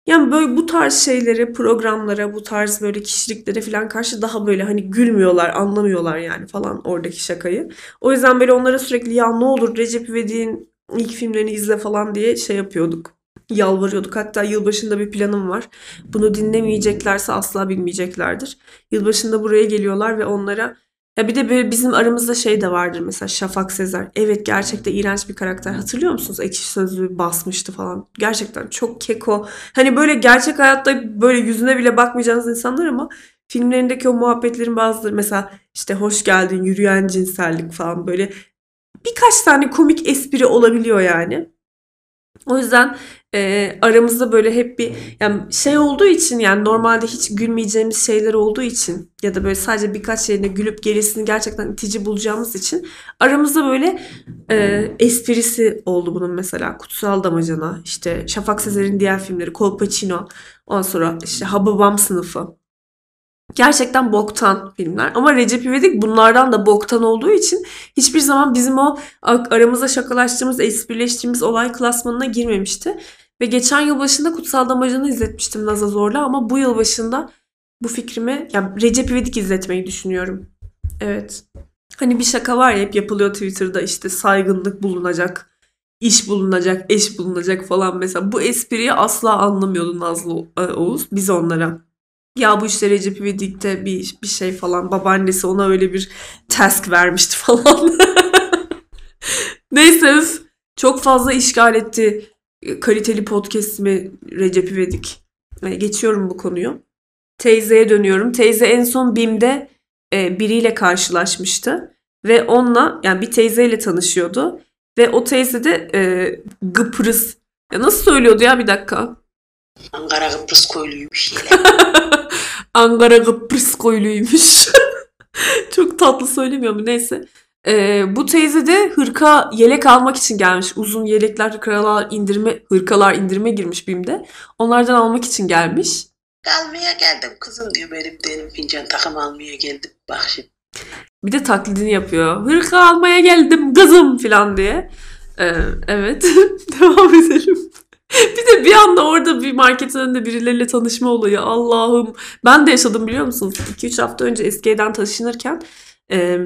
Yani böyle bu tarz şeylere, programlara, bu tarz böyle kişiliklere falan karşı daha böyle hani gülmüyorlar, anlamıyorlar yani falan oradaki şakayı. O yüzden böyle onlara sürekli ya ne olur Recep İvedik'in ilk filmlerini izle falan diye şey yapıyorduk. Yalvarıyorduk. Hatta yılbaşında bir planım var. Bunu dinlemeyeceklerse asla bilmeyeceklerdir. Yılbaşında buraya geliyorlar ve onlara ya bir de böyle bizim aramızda şey de vardır mesela Şafak Sezer. Evet gerçekten iğrenç bir karakter. Hatırlıyor musunuz? Ekşi Sözlüğü basmıştı falan. Gerçekten çok keko. Hani böyle gerçek hayatta böyle yüzüne bile bakmayacağınız insanlar ama filmlerindeki o muhabbetlerin bazıları mesela işte hoş geldin yürüyen cinsellik falan böyle birkaç tane komik espri olabiliyor yani. O yüzden e, aramızda böyle hep bir yani şey olduğu için yani normalde hiç gülmeyeceğimiz şeyler olduğu için ya da böyle sadece birkaç şeyine gülüp gerisini gerçekten itici bulacağımız için aramızda böyle e, esprisi oldu bunun mesela. Kutsal Damacana işte Şafak Sezer'in diğer filmleri Kolpaçino ondan sonra işte Hababam sınıfı Gerçekten boktan filmler. Ama Recep İvedik bunlardan da boktan olduğu için hiçbir zaman bizim o aramızda şakalaştığımız, esprileştiğimiz olay klasmanına girmemişti. Ve geçen yıl başında Kutsal Damacan'ı izletmiştim Naz'a Zorla ama bu yıl başında bu fikrimi yani Recep İvedik izletmeyi düşünüyorum. Evet. Hani bir şaka var ya hep yapılıyor Twitter'da işte saygınlık bulunacak, iş bulunacak, eş bulunacak falan mesela. Bu espriyi asla anlamıyordu Nazlı e, Oğuz. Biz onlara ya bu işte Recep İvedik'te bir, bir şey falan babaannesi ona öyle bir task vermişti falan. Neyse üf, çok fazla işgal etti e, kaliteli podcast'imi Recep İvedik. Yani geçiyorum bu konuyu. Teyzeye dönüyorum. Teyze en son BİM'de e, biriyle karşılaşmıştı. Ve onunla yani bir teyzeyle tanışıyordu. Ve o teyze de e, Gıprıs. Ya nasıl söylüyordu ya bir dakika. Ankara Kıbrıs koyluymuş yine. Ankara Kıbrıs koyluymuş. Çok tatlı söylemiyor mu? Neyse. Ee, bu teyze de hırka yelek almak için gelmiş. Uzun yelekler, hırkalar indirme, hırkalar indirime girmiş BİM'de. Onlardan almak için gelmiş. Almaya geldim kızım diyor benim benim fincan takım almaya geldim. Bak şimdi. Bir de taklidini yapıyor. Hırka almaya geldim kızım falan diye. Ee, evet. Devam edelim. bir de bir anda orada bir marketin önünde birileriyle tanışma olayı. Allah'ım. Ben de yaşadım biliyor musunuz? 2-3 hafta önce eski evden taşınırken e,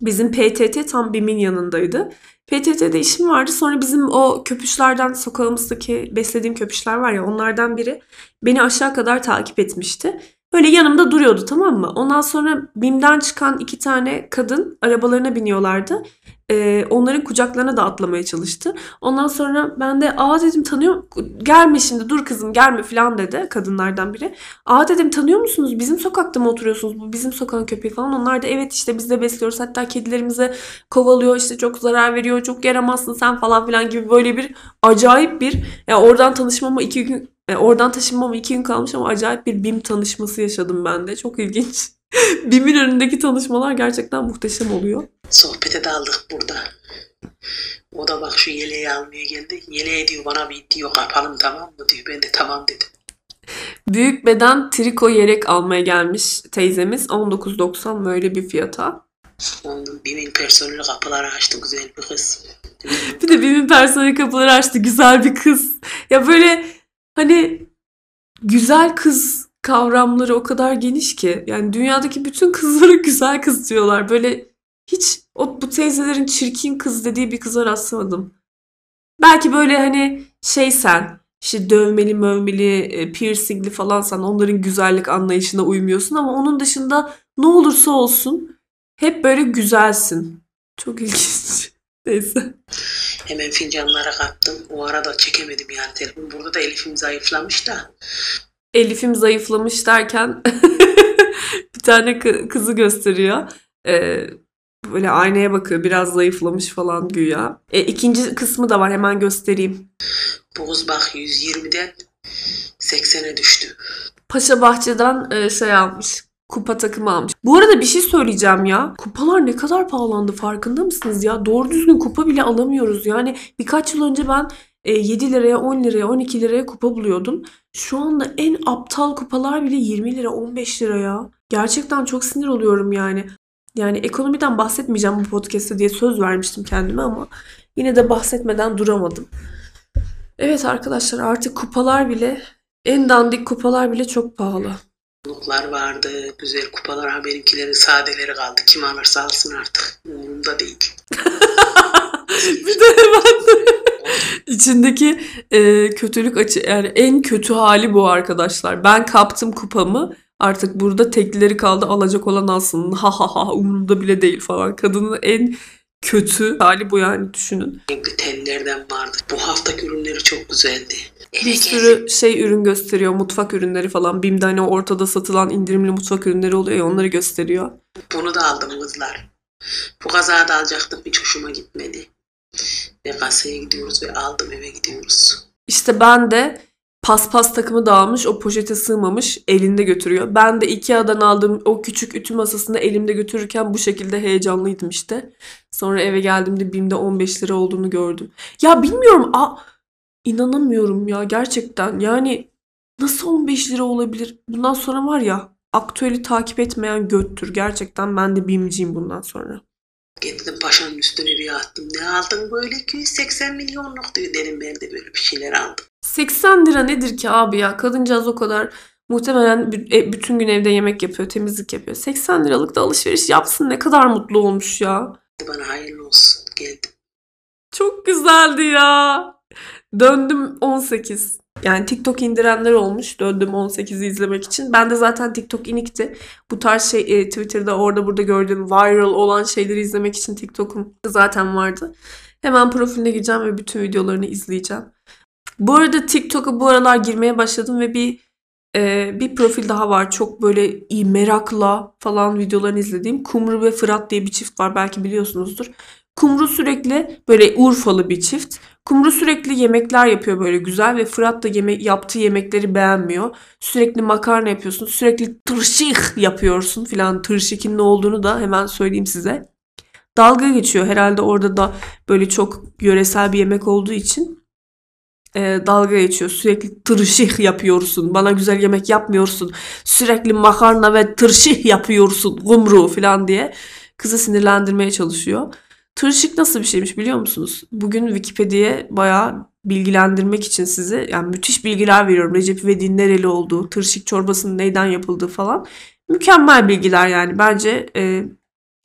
Bizim PTT tam BİM'in yanındaydı. PTT'de işim vardı. Sonra bizim o köpüşlerden sokağımızdaki beslediğim köpüşler var ya onlardan biri beni aşağı kadar takip etmişti. Böyle yanımda duruyordu tamam mı? Ondan sonra BİM'den çıkan iki tane kadın arabalarına biniyorlardı. Ee, onların kucaklarına da atlamaya çalıştı. Ondan sonra ben de aa dedim tanıyor gelme şimdi dur kızım gelme falan dedi kadınlardan biri. Aa dedim tanıyor musunuz? Bizim sokakta mı oturuyorsunuz? Bu bizim sokağın köpeği falan. Onlar da evet işte biz de besliyoruz. Hatta kedilerimize kovalıyor işte çok zarar veriyor. Çok yaramazsın sen falan filan gibi böyle bir acayip bir yani oradan tanışmama iki gün e, oradan taşınmama iki gün kalmış ama acayip bir BİM tanışması yaşadım ben de. Çok ilginç. BİM'in önündeki tanışmalar gerçekten muhteşem oluyor. Sohbete daldık burada. O da bak şu yeleği almaya geldi. Yeleği diyor bana bir diyor kapalım tamam mı diyor. Ben de tamam dedim. Büyük beden triko yelek almaya gelmiş teyzemiz. 19.90 böyle bir fiyata. Ondan BİM'in personeli kapıları açtı güzel bir kız. Bir de BİM'in personeli kapıları açtı. Güzel bir kız. Ya böyle hani güzel kız kavramları o kadar geniş ki. Yani dünyadaki bütün kızlara güzel kız diyorlar. Böyle hiç o bu teyzelerin çirkin kız dediği bir kıza rastlamadım. Belki böyle hani şey sen işte dövmeli mövmeli e, piercingli falan sen onların güzellik anlayışına uymuyorsun ama onun dışında ne olursa olsun hep böyle güzelsin. Çok ilginç. Neyse. Hemen fincanlara kattım. O arada çekemedim yani telefon. Burada da Elif'im zayıflamış da. Elif'im zayıflamış derken bir tane kı- kızı gösteriyor. Ee, böyle aynaya bakıyor biraz zayıflamış falan güya. E, ikinci kısmı da var hemen göstereyim. Kız bak 120'den 80'e düştü. Paşa Bahçe'den e, şey almış. Kupa takımı almış. Bu arada bir şey söyleyeceğim ya. Kupalar ne kadar pahalandı farkında mısınız ya? Doğru düzgün kupa bile alamıyoruz. Yani birkaç yıl önce ben e, 7 liraya, 10 liraya, 12 liraya kupa buluyordum. Şu anda en aptal kupalar bile 20 lira, 15 lira ya. Gerçekten çok sinir oluyorum yani. Yani ekonomiden bahsetmeyeceğim bu podcast'te diye söz vermiştim kendime ama yine de bahsetmeden duramadım. Evet arkadaşlar artık kupalar bile en dandik kupalar bile çok pahalı. Konuklar vardı, güzel kupalar. Ha benimkilerin sadeleri kaldı. Kim alırsa alsın artık. Umurumda değil. bir de hemen içindeki e, kötülük açı yani en kötü hali bu arkadaşlar. Ben kaptım kupamı. Artık burada teklileri kaldı alacak olan alsın. Ha ha ha umurumda bile değil falan. Kadının en kötü hali bu yani düşünün. Renkli tellerden vardı. Bu haftaki ürünleri çok güzeldi. Bir sürü şey ürün gösteriyor. Mutfak ürünleri falan. BİM'de hani ortada satılan indirimli mutfak ürünleri oluyor ya onları gösteriyor. Bunu da aldım kızlar. Bu kazağı da alacaktım. Hiç hoşuma gitmedi. Ve kasaya gidiyoruz ve aldım eve gidiyoruz. İşte ben de paspas takımı da almış. O poşete sığmamış. Elinde götürüyor. Ben de Ikea'dan aldığım o küçük ütü masasını elimde götürürken bu şekilde heyecanlıydım işte. Sonra eve geldiğimde BİM'de 15 lira olduğunu gördüm. Ya bilmiyorum. A inanamıyorum ya gerçekten. Yani nasıl 15 lira olabilir? Bundan sonra var ya aktüeli takip etmeyen göttür. Gerçekten ben de BİM'ciyim bundan sonra. Getirdim paşanın üstüne bir attım. Ne aldın böyle 280 milyonluk diyor. Dedim ben de böyle bir şeyler aldım. 80 lira nedir ki abi ya? Kadıncağız o kadar muhtemelen e, bütün gün evde yemek yapıyor, temizlik yapıyor. 80 liralık da alışveriş yapsın ne kadar mutlu olmuş ya. Bana hayırlı olsun. Geldim. Çok güzeldi ya. Döndüm 18. Yani TikTok indirenler olmuş. Döndüm 18'i izlemek için. Ben de zaten TikTok inikti. Bu tarz şey e, Twitter'da orada burada gördüğüm viral olan şeyleri izlemek için TikTok'um zaten vardı. Hemen profiline gireceğim ve bütün videolarını izleyeceğim. Bu arada TikTok'a bu aralar girmeye başladım ve bir e, bir profil daha var. Çok böyle iyi merakla falan videolarını izlediğim. Kumru ve Fırat diye bir çift var. Belki biliyorsunuzdur. Kumru sürekli böyle Urfalı bir çift. Kumru sürekli yemekler yapıyor böyle güzel ve Fırat da yeme yaptığı yemekleri beğenmiyor. Sürekli makarna yapıyorsun, sürekli tırşık yapıyorsun filan. Tırşıkın ne olduğunu da hemen söyleyeyim size. Dalga geçiyor herhalde orada da böyle çok yöresel bir yemek olduğu için e, dalga geçiyor. Sürekli tırşık yapıyorsun. Bana güzel yemek yapmıyorsun. Sürekli makarna ve tırşık yapıyorsun. Kumru falan diye kızı sinirlendirmeye çalışıyor. Tırşık nasıl bir şeymiş biliyor musunuz? Bugün Wikipedia'ya bayağı bilgilendirmek için size yani müthiş bilgiler veriyorum. Recep İvedik'in nereli olduğu, tırşık çorbasının neyden yapıldığı falan. Mükemmel bilgiler yani. Bence e,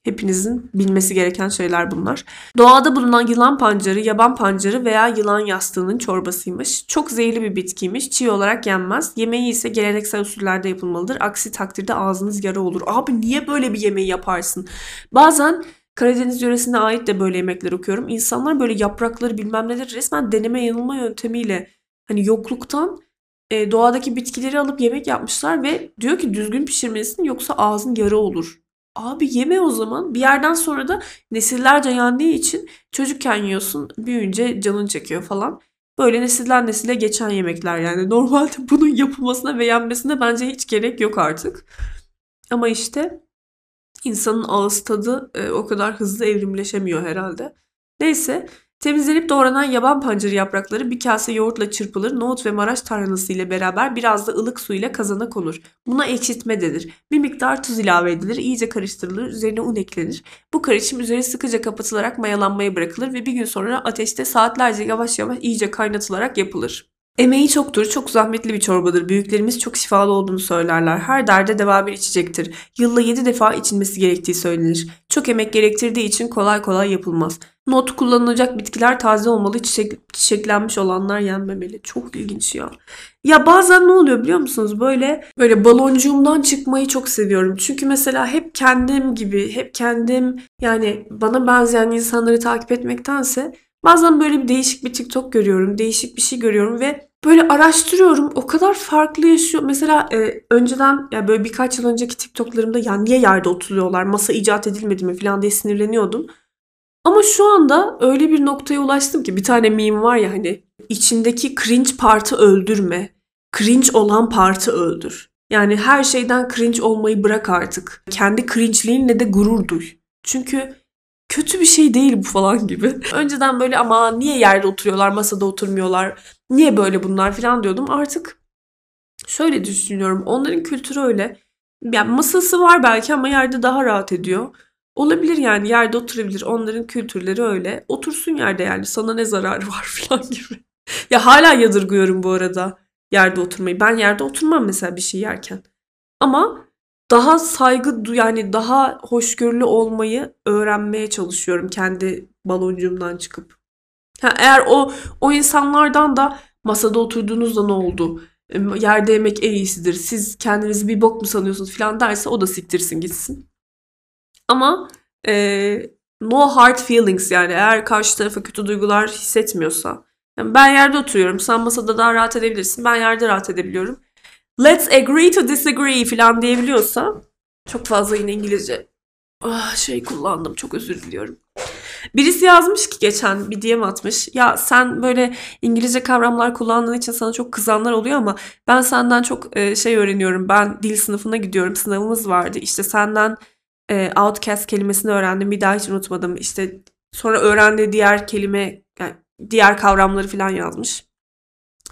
Hepinizin bilmesi gereken şeyler bunlar. Doğada bulunan yılan pancarı, yaban pancarı veya yılan yastığının çorbasıymış. Çok zehirli bir bitkiymiş. Çiğ olarak yenmez. Yemeği ise geleneksel usullerde yapılmalıdır. Aksi takdirde ağzınız yara olur. Abi niye böyle bir yemeği yaparsın? Bazen Karadeniz yöresine ait de böyle yemekler okuyorum. İnsanlar böyle yaprakları bilmem neler resmen deneme yanılma yöntemiyle hani yokluktan e, doğadaki bitkileri alıp yemek yapmışlar ve diyor ki düzgün pişirmelisin yoksa ağzın yara olur. Abi yeme o zaman. Bir yerden sonra da nesillerce yendiği için çocukken yiyorsun, büyüyünce canın çekiyor falan. Böyle nesilden nesile geçen yemekler yani. Normalde bunun yapılmasına ve yenmesine bence hiç gerek yok artık. Ama işte insanın ağız tadı e, o kadar hızlı evrimleşemiyor herhalde. Neyse Temizlenip doğranan yaban pancarı yaprakları bir kase yoğurtla çırpılır, nohut ve maraş tarhanası ile beraber biraz da ılık su ile kazana konur. Buna ekşitme denir. Bir miktar tuz ilave edilir, iyice karıştırılır, üzerine un eklenir. Bu karışım üzeri sıkıca kapatılarak mayalanmaya bırakılır ve bir gün sonra ateşte saatlerce yavaş yavaş iyice kaynatılarak yapılır. Emeği çoktur, çok zahmetli bir çorbadır. Büyüklerimiz çok şifalı olduğunu söylerler. Her derde deva bir içecektir. Yılda 7 defa içilmesi gerektiği söylenir. Çok emek gerektirdiği için kolay kolay yapılmaz. Not kullanılacak bitkiler taze olmalı, çiçek, çiçeklenmiş olanlar yenmemeli. Çok ilginç ya. Ya bazen ne oluyor biliyor musunuz? Böyle böyle baloncuğumdan çıkmayı çok seviyorum. Çünkü mesela hep kendim gibi, hep kendim yani bana benzeyen insanları takip etmektense bazen böyle bir değişik bir TikTok görüyorum, değişik bir şey görüyorum ve böyle araştırıyorum. O kadar farklı yaşıyor. Mesela e, önceden ya böyle birkaç yıl önceki TikTok'larımda ya niye yerde oturuyorlar, masa icat edilmedi mi falan diye sinirleniyordum. Ama şu anda öyle bir noktaya ulaştım ki bir tane meme var ya hani içindeki cringe partı öldürme. Cringe olan partı öldür. Yani her şeyden cringe olmayı bırak artık. Kendi cringe'liğinle de gurur duy. Çünkü kötü bir şey değil bu falan gibi. Önceden böyle ama niye yerde oturuyorlar, masada oturmuyorlar, niye böyle bunlar falan diyordum. Artık şöyle düşünüyorum. Onların kültürü öyle. Yani masası var belki ama yerde daha rahat ediyor. Olabilir yani yerde oturabilir. Onların kültürleri öyle. Otursun yerde yani sana ne zararı var falan gibi. ya hala yadırgıyorum bu arada yerde oturmayı. Ben yerde oturmam mesela bir şey yerken. Ama daha saygı yani daha hoşgörülü olmayı öğrenmeye çalışıyorum kendi baloncuğumdan çıkıp. Ha, eğer o o insanlardan da masada oturduğunuzda ne oldu? Yerde yemek en iyisidir. Siz kendinizi bir bok mu sanıyorsunuz falan derse o da siktirsin gitsin. Ama e, no hard feelings yani eğer karşı tarafa kötü duygular hissetmiyorsa. Yani ben yerde oturuyorum. Sen masada daha rahat edebilirsin. Ben yerde rahat edebiliyorum. Let's agree to disagree falan diyebiliyorsa çok fazla yine İngilizce ah, şey kullandım. Çok özür diliyorum. Birisi yazmış ki geçen bir DM atmış. Ya sen böyle İngilizce kavramlar kullandığın için sana çok kızanlar oluyor ama ben senden çok şey öğreniyorum. Ben dil sınıfına gidiyorum. Sınavımız vardı. İşte senden e, outcast kelimesini öğrendim. Bir daha hiç unutmadım. İşte sonra öğrendiği diğer kelime, yani diğer kavramları falan yazmış.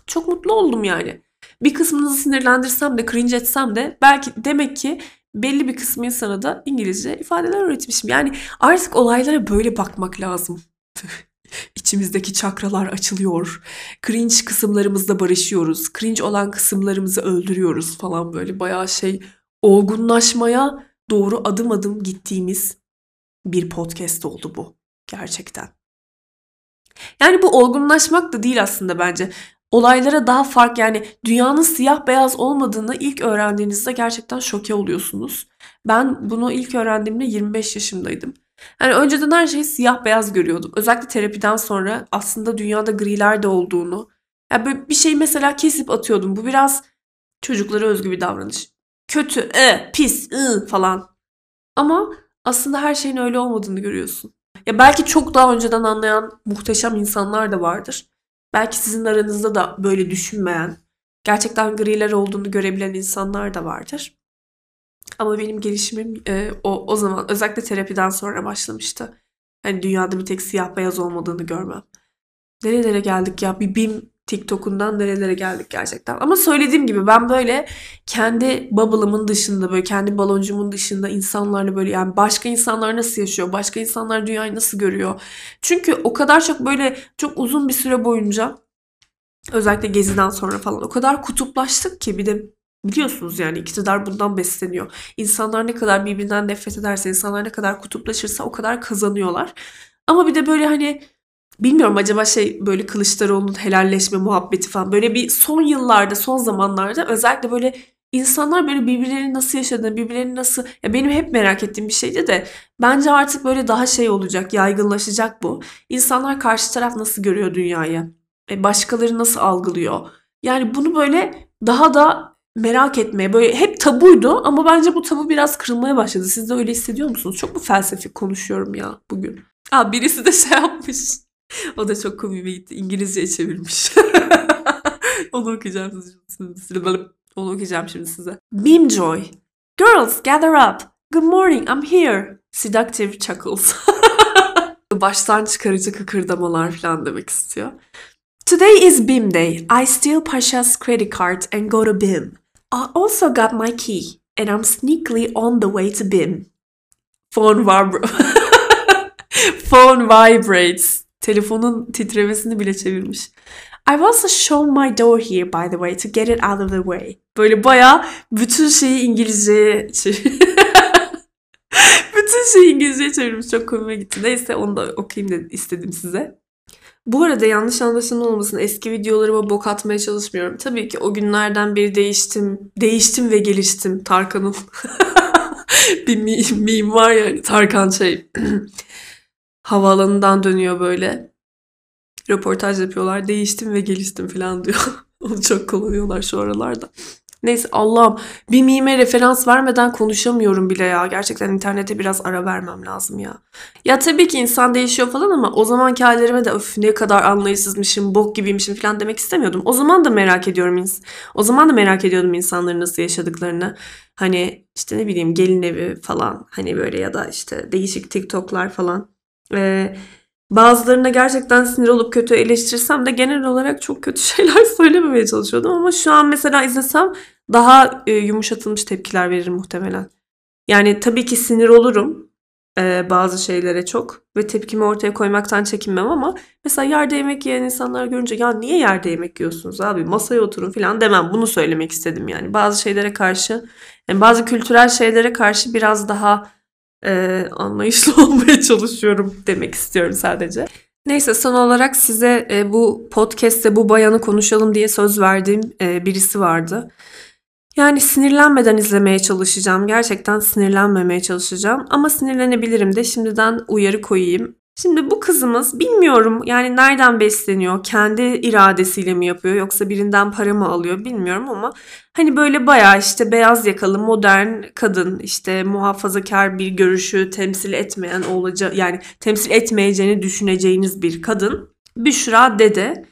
Çok mutlu oldum yani. Bir kısmınızı sinirlendirsem de, cringe etsem de belki demek ki belli bir kısmı insana da İngilizce ifadeler öğretmişim. Yani artık olaylara böyle bakmak lazım. İçimizdeki çakralar açılıyor. Cringe kısımlarımızda barışıyoruz. Cringe olan kısımlarımızı öldürüyoruz falan böyle bayağı şey olgunlaşmaya doğru adım adım gittiğimiz bir podcast oldu bu gerçekten. Yani bu olgunlaşmak da değil aslında bence. Olaylara daha fark yani dünyanın siyah beyaz olmadığını ilk öğrendiğinizde gerçekten şoke oluyorsunuz. Ben bunu ilk öğrendiğimde 25 yaşımdaydım. Yani önceden her şeyi siyah beyaz görüyordum. Özellikle terapiden sonra aslında dünyada griler de olduğunu. Yani bir şey mesela kesip atıyordum. Bu biraz çocuklara özgü bir davranış kötü, e, pis, ı falan. Ama aslında her şeyin öyle olmadığını görüyorsun. Ya belki çok daha önceden anlayan muhteşem insanlar da vardır. Belki sizin aranızda da böyle düşünmeyen, gerçekten griler olduğunu görebilen insanlar da vardır. Ama benim gelişimim e, o, o zaman özellikle terapiden sonra başlamıştı. Hani dünyada bir tek siyah beyaz olmadığını görmem. Nerelere geldik ya? Bir BİM TikTok'undan nerelere geldik gerçekten. Ama söylediğim gibi ben böyle kendi bubble'ımın dışında böyle kendi baloncumun dışında insanlarla böyle yani başka insanlar nasıl yaşıyor? Başka insanlar dünyayı nasıl görüyor? Çünkü o kadar çok böyle çok uzun bir süre boyunca özellikle geziden sonra falan o kadar kutuplaştık ki bir de Biliyorsunuz yani iktidar bundan besleniyor. İnsanlar ne kadar birbirinden nefret ederse, insanlar ne kadar kutuplaşırsa o kadar kazanıyorlar. Ama bir de böyle hani bilmiyorum acaba şey böyle Kılıçdaroğlu'nun helalleşme muhabbeti falan böyle bir son yıllarda, son zamanlarda özellikle böyle insanlar böyle birbirlerini nasıl yaşadığını, birbirlerini nasıl ya benim hep merak ettiğim bir şeydi de bence artık böyle daha şey olacak, yaygınlaşacak bu. İnsanlar karşı taraf nasıl görüyor dünyayı? E, başkaları nasıl algılıyor? Yani bunu böyle daha da merak etmeye böyle hep tabuydu ama bence bu tabu biraz kırılmaya başladı. Siz de öyle hissediyor musunuz? Çok mu felsefik konuşuyorum ya bugün? Aa birisi de şey yapmış. O da çok komiğime gitti. İngilizceye çevirmiş. Onu okuyacağım size. Onu okuyacağım şimdi size. Beamjoy. Girls gather up. Good morning I'm here. Seductive chuckles. Baştan çıkarıcı kıkırdamalar falan demek istiyor. Today is BIM day. I steal Pasha's credit card and go to BIM. I also got my key and I'm sneakily on the way to BIM. Phone vibra Phone vibrates. Telefonun titremesini bile çevirmiş. I've also shown my door here by the way to get it out of the way. Böyle baya bütün şeyi İngilizceye bütün şeyi İngilizceye çevirmiş. Çok komime gitti. Neyse onu da okuyayım da istedim size. Bu arada yanlış anlaşılma olmasın eski videolarıma bok atmaya çalışmıyorum. Tabii ki o günlerden beri değiştim. Değiştim ve geliştim Tarkan'ın. bir meme var ya Tarkan şey havaalanından dönüyor böyle. Röportaj yapıyorlar. Değiştim ve geliştim falan diyor. Onu çok kullanıyorlar şu aralarda. Neyse Allah'ım bir mime referans vermeden konuşamıyorum bile ya. Gerçekten internete biraz ara vermem lazım ya. Ya tabii ki insan değişiyor falan ama o zamanki hallerime de öf ne kadar anlayışsızmışım, bok gibiymişim falan demek istemiyordum. O zaman da merak ediyorum. O zaman da merak ediyordum insanların nasıl yaşadıklarını. Hani işte ne bileyim gelin evi falan hani böyle ya da işte değişik TikTok'lar falan. Ee, bazılarına gerçekten sinir olup kötü eleştirsem de genel olarak çok kötü şeyler söylememeye çalışıyordum. Ama şu an mesela izlesem daha e, yumuşatılmış tepkiler veririm muhtemelen. Yani tabii ki sinir olurum e, bazı şeylere çok ve tepkimi ortaya koymaktan çekinmem ama mesela yerde yemek yiyen insanlar görünce ya niye yerde yemek yiyorsunuz abi masaya oturun falan demem. Bunu söylemek istedim yani. Bazı şeylere karşı yani bazı kültürel şeylere karşı biraz daha e, anlayışlı olmaya çalışıyorum demek istiyorum sadece. Neyse son olarak size e, bu podcast'te bu bayanı konuşalım diye söz verdiğim e, birisi vardı. Yani sinirlenmeden izlemeye çalışacağım. Gerçekten sinirlenmemeye çalışacağım. Ama sinirlenebilirim de şimdiden uyarı koyayım. Şimdi bu kızımız bilmiyorum yani nereden besleniyor? Kendi iradesiyle mi yapıyor yoksa birinden para mı alıyor bilmiyorum ama hani böyle bayağı işte beyaz yakalı modern kadın işte muhafazakar bir görüşü temsil etmeyen olacak yani temsil etmeyeceğini düşüneceğiniz bir kadın. Büşra Dede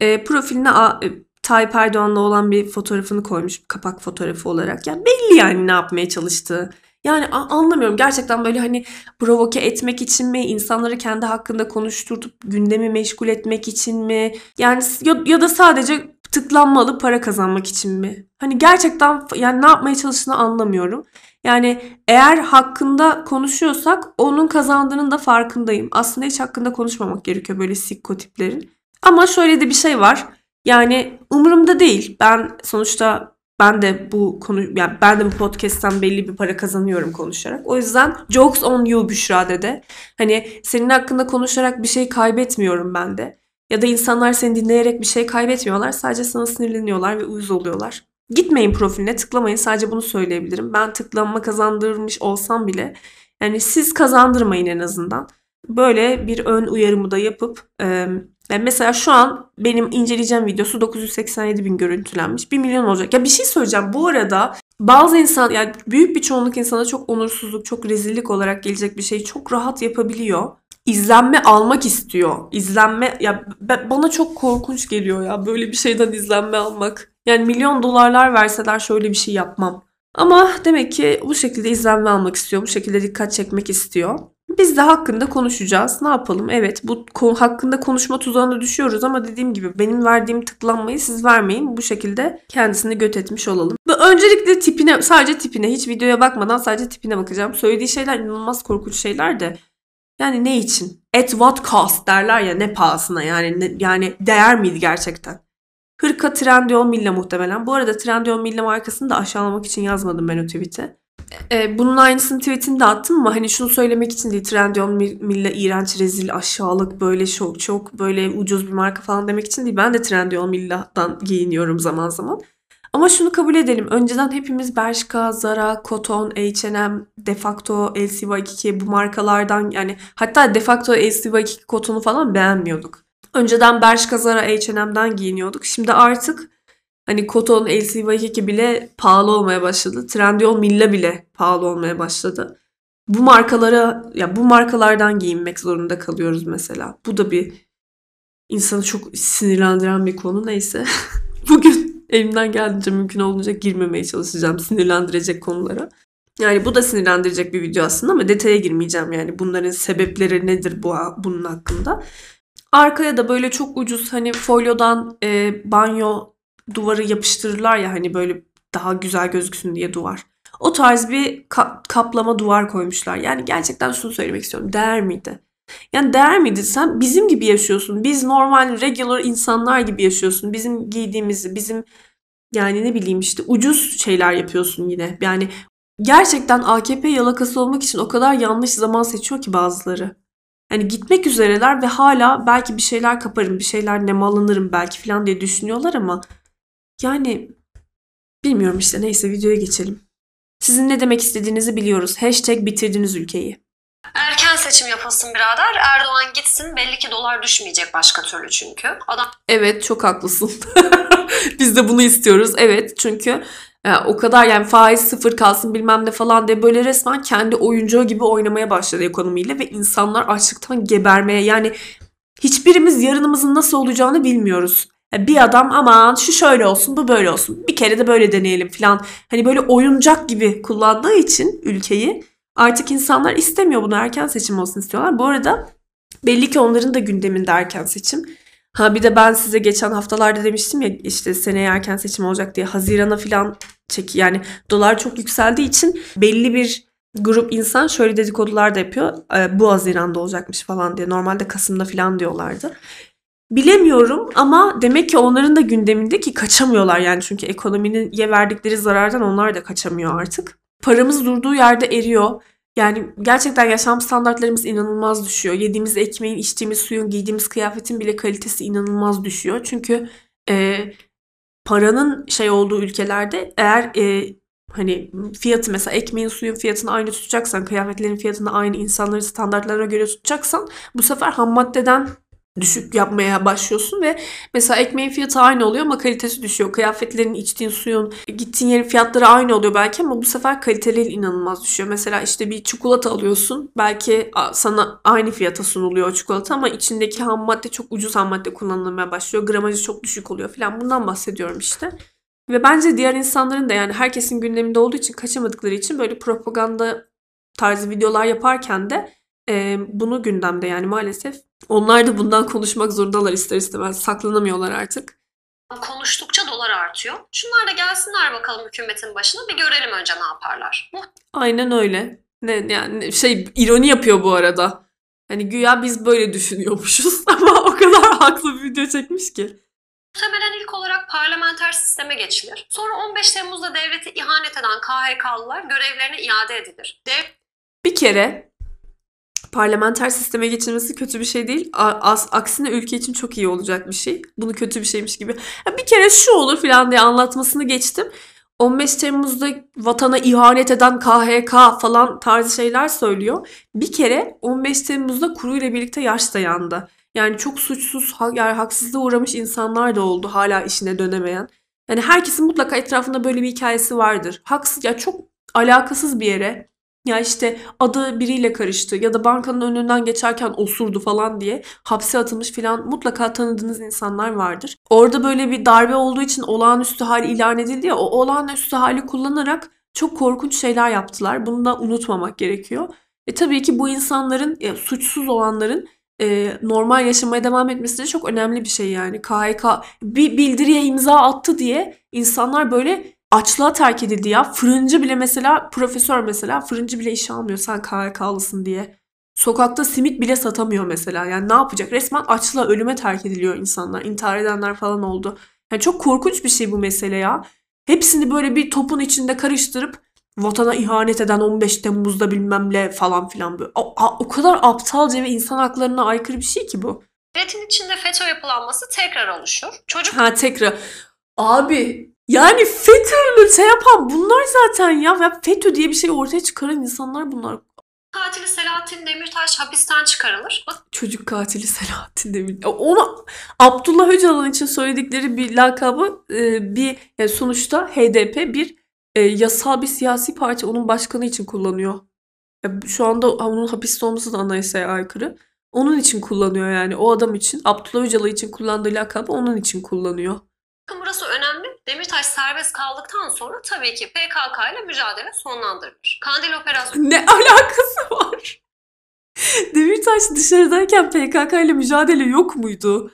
e, profiline a, e, Tayyip Erdoğan'la olan bir fotoğrafını koymuş kapak fotoğrafı olarak. Yani belli yani ne yapmaya çalıştığı. Yani anlamıyorum gerçekten böyle hani provoke etmek için mi, insanları kendi hakkında konuşturtup gündemi meşgul etmek için mi? Yani ya, ya da sadece tıklanmalı para kazanmak için mi? Hani gerçekten yani ne yapmaya çalıştığını anlamıyorum. Yani eğer hakkında konuşuyorsak onun kazandığının da farkındayım. Aslında hiç hakkında konuşmamak gerekiyor böyle sikko tiplerin. Ama şöyle de bir şey var. Yani umurumda değil. Ben sonuçta ben de bu konu yani ben de bu podcast'ten belli bir para kazanıyorum konuşarak. O yüzden jokes on you Büşra dede. Hani senin hakkında konuşarak bir şey kaybetmiyorum ben de. Ya da insanlar seni dinleyerek bir şey kaybetmiyorlar. Sadece sana sinirleniyorlar ve uyuz oluyorlar. Gitmeyin profiline tıklamayın. Sadece bunu söyleyebilirim. Ben tıklanma kazandırmış olsam bile yani siz kazandırmayın en azından. Böyle bir ön uyarımı da yapıp e, yani mesela şu an benim inceleyeceğim videosu 987 bin görüntülenmiş. 1 milyon olacak. Ya bir şey söyleyeceğim. Bu arada bazı insan yani büyük bir çoğunluk insana çok onursuzluk, çok rezillik olarak gelecek bir şeyi çok rahat yapabiliyor. İzlenme almak istiyor. İzlenme ya bana çok korkunç geliyor ya böyle bir şeyden izlenme almak. Yani milyon dolarlar verseler şöyle bir şey yapmam. Ama demek ki bu şekilde izlenme almak istiyor. Bu şekilde dikkat çekmek istiyor. Biz de hakkında konuşacağız. Ne yapalım? Evet bu konu hakkında konuşma tuzağına düşüyoruz ama dediğim gibi benim verdiğim tıklanmayı siz vermeyin. Bu şekilde kendisini göt etmiş olalım. Ve öncelikle tipine sadece tipine hiç videoya bakmadan sadece tipine bakacağım. Söylediği şeyler inanılmaz korkunç şeyler de yani ne için? At what cost derler ya ne pahasına yani ne, yani değer miydi gerçekten? Hırka Trendyol Milla muhtemelen. Bu arada Trendyol Milla markasını da aşağılamak için yazmadım ben o tweet'i. E, bunun aynısını tweetini de attım ama hani şunu söylemek için değil Trendyol Milla iğrenç, rezil, aşağılık böyle çok çok böyle ucuz bir marka falan demek için değil. Ben de Trendyol Milla'dan giyiniyorum zaman zaman. Ama şunu kabul edelim. Önceden hepimiz Bershka, Zara, Koton, H&M, Defacto, LC2 bu markalardan yani hatta Defacto, LC2 Koton'u falan beğenmiyorduk. Önceden Bershka, Zara, H&M'den giyiniyorduk. Şimdi artık hani Koton, LC2 bile pahalı olmaya başladı. Trendyol, Milla bile pahalı olmaya başladı. Bu markalara ya bu markalardan giyinmek zorunda kalıyoruz mesela. Bu da bir insanı çok sinirlendiren bir konu neyse. Bugün Elimden geldiğince mümkün olduğunca girmemeye çalışacağım sinirlendirecek konulara. Yani bu da sinirlendirecek bir video aslında ama detaya girmeyeceğim yani bunların sebepleri nedir bu bunun hakkında. Arkaya da böyle çok ucuz hani folyodan e, banyo duvarı yapıştırırlar ya hani böyle daha güzel gözüksün diye duvar. O tarz bir ka- kaplama duvar koymuşlar. Yani gerçekten şunu söylemek istiyorum. Değer miydi? Yani değer miydi? Sen bizim gibi yaşıyorsun. Biz normal, regular insanlar gibi yaşıyorsun. Bizim giydiğimizi, bizim yani ne bileyim işte ucuz şeyler yapıyorsun yine. Yani gerçekten AKP yalakası olmak için o kadar yanlış zaman seçiyor ki bazıları. Yani gitmek üzereler ve hala belki bir şeyler kaparım, bir şeyler nemalanırım belki falan diye düşünüyorlar ama yani bilmiyorum işte neyse videoya geçelim. Sizin ne demek istediğinizi biliyoruz. Hashtag bitirdiniz ülkeyi. Erken seçim yapılsın birader. Erdoğan gitsin. Belli ki dolar düşmeyecek başka türlü çünkü. Adam Evet çok haklısın. Biz de bunu istiyoruz. Evet çünkü yani e, o kadar yani faiz sıfır kalsın bilmem ne falan diye böyle resmen kendi oyuncağı gibi oynamaya başladı ekonomiyle ve insanlar açlıktan gebermeye yani hiçbirimiz yarınımızın nasıl olacağını bilmiyoruz. Yani bir adam aman şu şöyle olsun bu böyle olsun bir kere de böyle deneyelim falan hani böyle oyuncak gibi kullandığı için ülkeyi Artık insanlar istemiyor bunu erken seçim olsun istiyorlar. Bu arada belli ki onların da gündeminde erken seçim. Ha bir de ben size geçen haftalarda demiştim ya işte seneye erken seçim olacak diye Haziran'a falan çeki yani dolar çok yükseldiği için belli bir grup insan şöyle dedikodular da yapıyor. E, bu Haziran'da olacakmış falan diye. Normalde Kasım'da falan diyorlardı. Bilemiyorum ama demek ki onların da gündeminde ki kaçamıyorlar yani çünkü ekonominin ye verdikleri zarardan onlar da kaçamıyor artık. Paramız durduğu yerde eriyor. Yani gerçekten yaşam standartlarımız inanılmaz düşüyor. Yediğimiz ekmeğin, içtiğimiz suyun, giydiğimiz kıyafetin bile kalitesi inanılmaz düşüyor. Çünkü e, paranın şey olduğu ülkelerde eğer e, hani fiyatı mesela ekmeğin suyun fiyatını aynı tutacaksan, kıyafetlerin fiyatını aynı insanların standartlarına göre tutacaksan bu sefer ham maddeden düşük yapmaya başlıyorsun ve mesela ekmeğin fiyatı aynı oluyor ama kalitesi düşüyor. Kıyafetlerin, içtiğin suyun, gittiğin yerin fiyatları aynı oluyor belki ama bu sefer kaliteleri inanılmaz düşüyor. Mesela işte bir çikolata alıyorsun. Belki sana aynı fiyata sunuluyor o çikolata ama içindeki ham madde çok ucuz ham madde kullanılmaya başlıyor. Gramajı çok düşük oluyor falan. Bundan bahsediyorum işte. Ve bence diğer insanların da yani herkesin gündeminde olduğu için kaçamadıkları için böyle propaganda tarzı videolar yaparken de e, bunu gündemde yani maalesef. Onlar da bundan konuşmak zorundalar ister istemez. Saklanamıyorlar artık. Konuştukça dolar artıyor. Şunlar da gelsinler bakalım hükümetin başına bir görelim önce ne yaparlar. Aynen öyle. Ne yani şey ironi yapıyor bu arada. Hani güya biz böyle düşünüyormuşuz ama o kadar haklı bir video çekmiş ki. Muhtemelen ilk olarak parlamenter sisteme geçilir. Sonra 15 Temmuz'da devlete ihanet eden KHK'lılar görevlerine iade edilir. Dev... Bir kere parlamenter sisteme geçilmesi kötü bir şey değil. As, aksine ülke için çok iyi olacak bir şey. Bunu kötü bir şeymiş gibi. Ya bir kere şu olur falan diye anlatmasını geçtim. 15 Temmuz'da vatana ihanet eden KHK falan tarzı şeyler söylüyor. Bir kere 15 Temmuz'da kuruyla birlikte yaş dayandı. Yani çok suçsuz, yani haksızlığa uğramış insanlar da oldu hala işine dönemeyen. Yani herkesin mutlaka etrafında böyle bir hikayesi vardır. Haksız ya çok alakasız bir yere ya işte adı biriyle karıştı ya da bankanın önünden geçerken osurdu falan diye hapse atılmış falan mutlaka tanıdığınız insanlar vardır. Orada böyle bir darbe olduğu için olağanüstü hal ilan edildi ya o olağanüstü hali kullanarak çok korkunç şeyler yaptılar. Bunu da unutmamak gerekiyor. E tabii ki bu insanların e, suçsuz olanların e, normal yaşamaya devam etmesi de çok önemli bir şey yani. KHK bir bildiriye imza attı diye insanlar böyle açlığa terk edildi ya. Fırıncı bile mesela profesör mesela fırıncı bile iş almıyor sen KHK'lısın diye. Sokakta simit bile satamıyor mesela. Yani ne yapacak? Resmen açlığa ölüme terk ediliyor insanlar. İntihar edenler falan oldu. Yani çok korkunç bir şey bu mesele ya. Hepsini böyle bir topun içinde karıştırıp vatana ihanet eden 15 Temmuz'da bilmem ne falan filan böyle. O, o kadar aptalca ve insan haklarına aykırı bir şey ki bu. Devletin içinde FETÖ yapılanması tekrar oluşur. Çocuk Ha tekrar. Abi yani FETÖ'yle şey yapan bunlar zaten ya. ya. FETÖ diye bir şey ortaya çıkaran insanlar bunlar. katili Selahattin Demirtaş hapisten çıkarılır. Çocuk katili Selahattin Demir. Ya Ona Abdullah Öcalan için söyledikleri bir lakabı e, bir yani sonuçta HDP bir e, yasal bir siyasi parti onun başkanı için kullanıyor. Şu anda onun hapiste olması da anayasaya aykırı. Onun için kullanıyor yani o adam için. Abdullah Öcalan için kullandığı lakabı onun için kullanıyor. Burası. Demirtaş serbest kaldıktan sonra tabii ki PKK ile mücadele sonlandırılır. Kandil operasyonu Ne alakası var? Demirtaş dışarıdayken PKK ile mücadele yok muydu?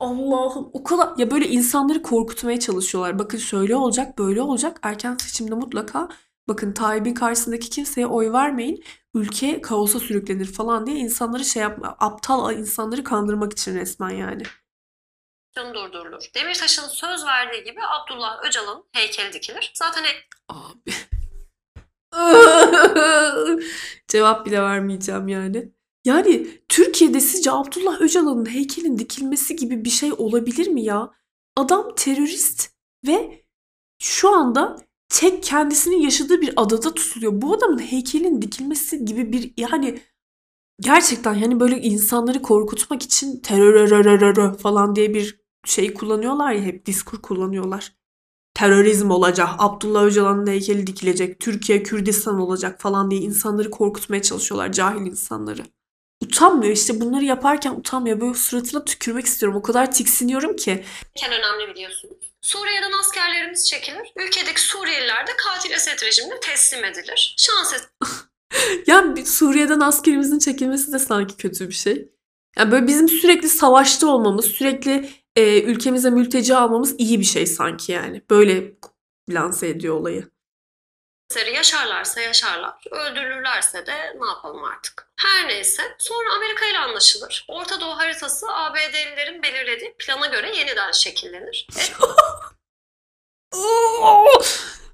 Allah'ım o kadar ya böyle insanları korkutmaya çalışıyorlar. Bakın şöyle olacak, böyle olacak. Erken seçimde mutlaka bakın Tayyip'in karşısındaki kimseye oy vermeyin. Ülke kaosa sürüklenir falan diye insanları şey yapma, aptal insanları kandırmak için resmen yani. Durdurulur. Demirtaş'ın söz verdiği gibi Abdullah Öcalan'ın heykeli dikilir. Zaten Abi. Cevap bile vermeyeceğim yani. Yani Türkiye'de sizce Abdullah Öcalan'ın heykelin dikilmesi gibi bir şey olabilir mi ya? Adam terörist ve şu anda tek kendisinin yaşadığı bir adada tutuluyor. Bu adamın heykelin dikilmesi gibi bir yani gerçekten yani böyle insanları korkutmak için terör falan diye bir şey kullanıyorlar ya hep diskur kullanıyorlar terörizm olacak, Abdullah Öcalan'ın heykeli dikilecek, Türkiye Kürdistan olacak falan diye insanları korkutmaya çalışıyorlar, cahil insanları. Utanmıyor işte bunları yaparken utanmıyor. Böyle suratına tükürmek istiyorum. O kadar tiksiniyorum ki. en önemli biliyorsunuz. Suriye'den askerlerimiz çekilir. Ülkedeki Suriyeliler de katil Esed rejimine teslim edilir. Şans Ya bir Suriye'den askerimizin çekilmesi de sanki kötü bir şey. Yani böyle bizim sürekli savaşta olmamız, sürekli e, ülkemize mülteci almamız iyi bir şey sanki yani. Böyle lanse ediyor olayı. yaşarlarsa yaşarlar, öldürülürlerse de ne yapalım artık. Her neyse sonra Amerika ile anlaşılır. Orta Doğu haritası ABD'lilerin belirlediği plana göre yeniden şekillenir.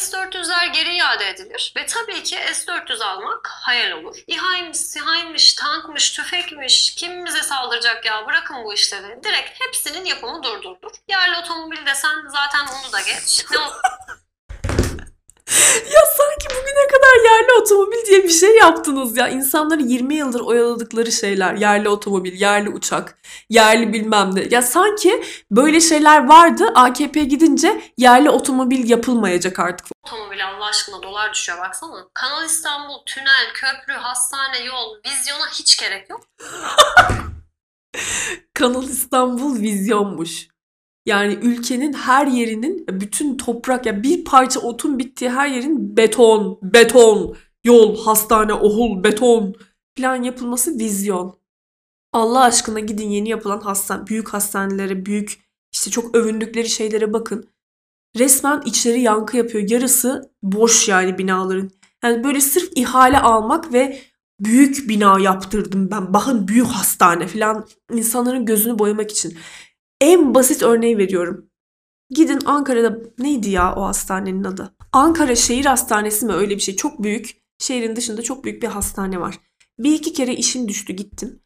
S-400'ler geri iade edilir ve tabii ki S-400 almak hayal olur. İHA'ymış, SİHA'ymış, tankmış, tüfekmiş, kim bize saldıracak ya bırakın bu işleri. Direkt hepsinin yapımı durdurulur. Yerli otomobil desen zaten onu da geç. Ne o- Ya sanki bugüne kadar yerli otomobil diye bir şey yaptınız ya. İnsanları 20 yıldır oyaladıkları şeyler. Yerli otomobil, yerli uçak, yerli bilmem ne. Ya sanki böyle şeyler vardı. AKP gidince yerli otomobil yapılmayacak artık. otomobil Allah aşkına dolar düşüyor baksana. Kanal İstanbul, tünel, köprü, hastane, yol, vizyona hiç gerek yok. Kanal İstanbul vizyonmuş. Yani ülkenin her yerinin bütün toprak ya bir parça otun bittiği her yerin beton, beton, yol, hastane, ohul, beton plan yapılması vizyon. Allah aşkına gidin yeni yapılan hastane, büyük hastanelere, büyük işte çok övündükleri şeylere bakın. Resmen içleri yankı yapıyor. Yarısı boş yani binaların. Yani böyle sırf ihale almak ve büyük bina yaptırdım ben. Bakın büyük hastane falan insanların gözünü boyamak için. En basit örneği veriyorum. Gidin Ankara'da neydi ya o hastanenin adı? Ankara Şehir Hastanesi mi öyle bir şey? Çok büyük. Şehrin dışında çok büyük bir hastane var. Bir iki kere işim düştü gittim.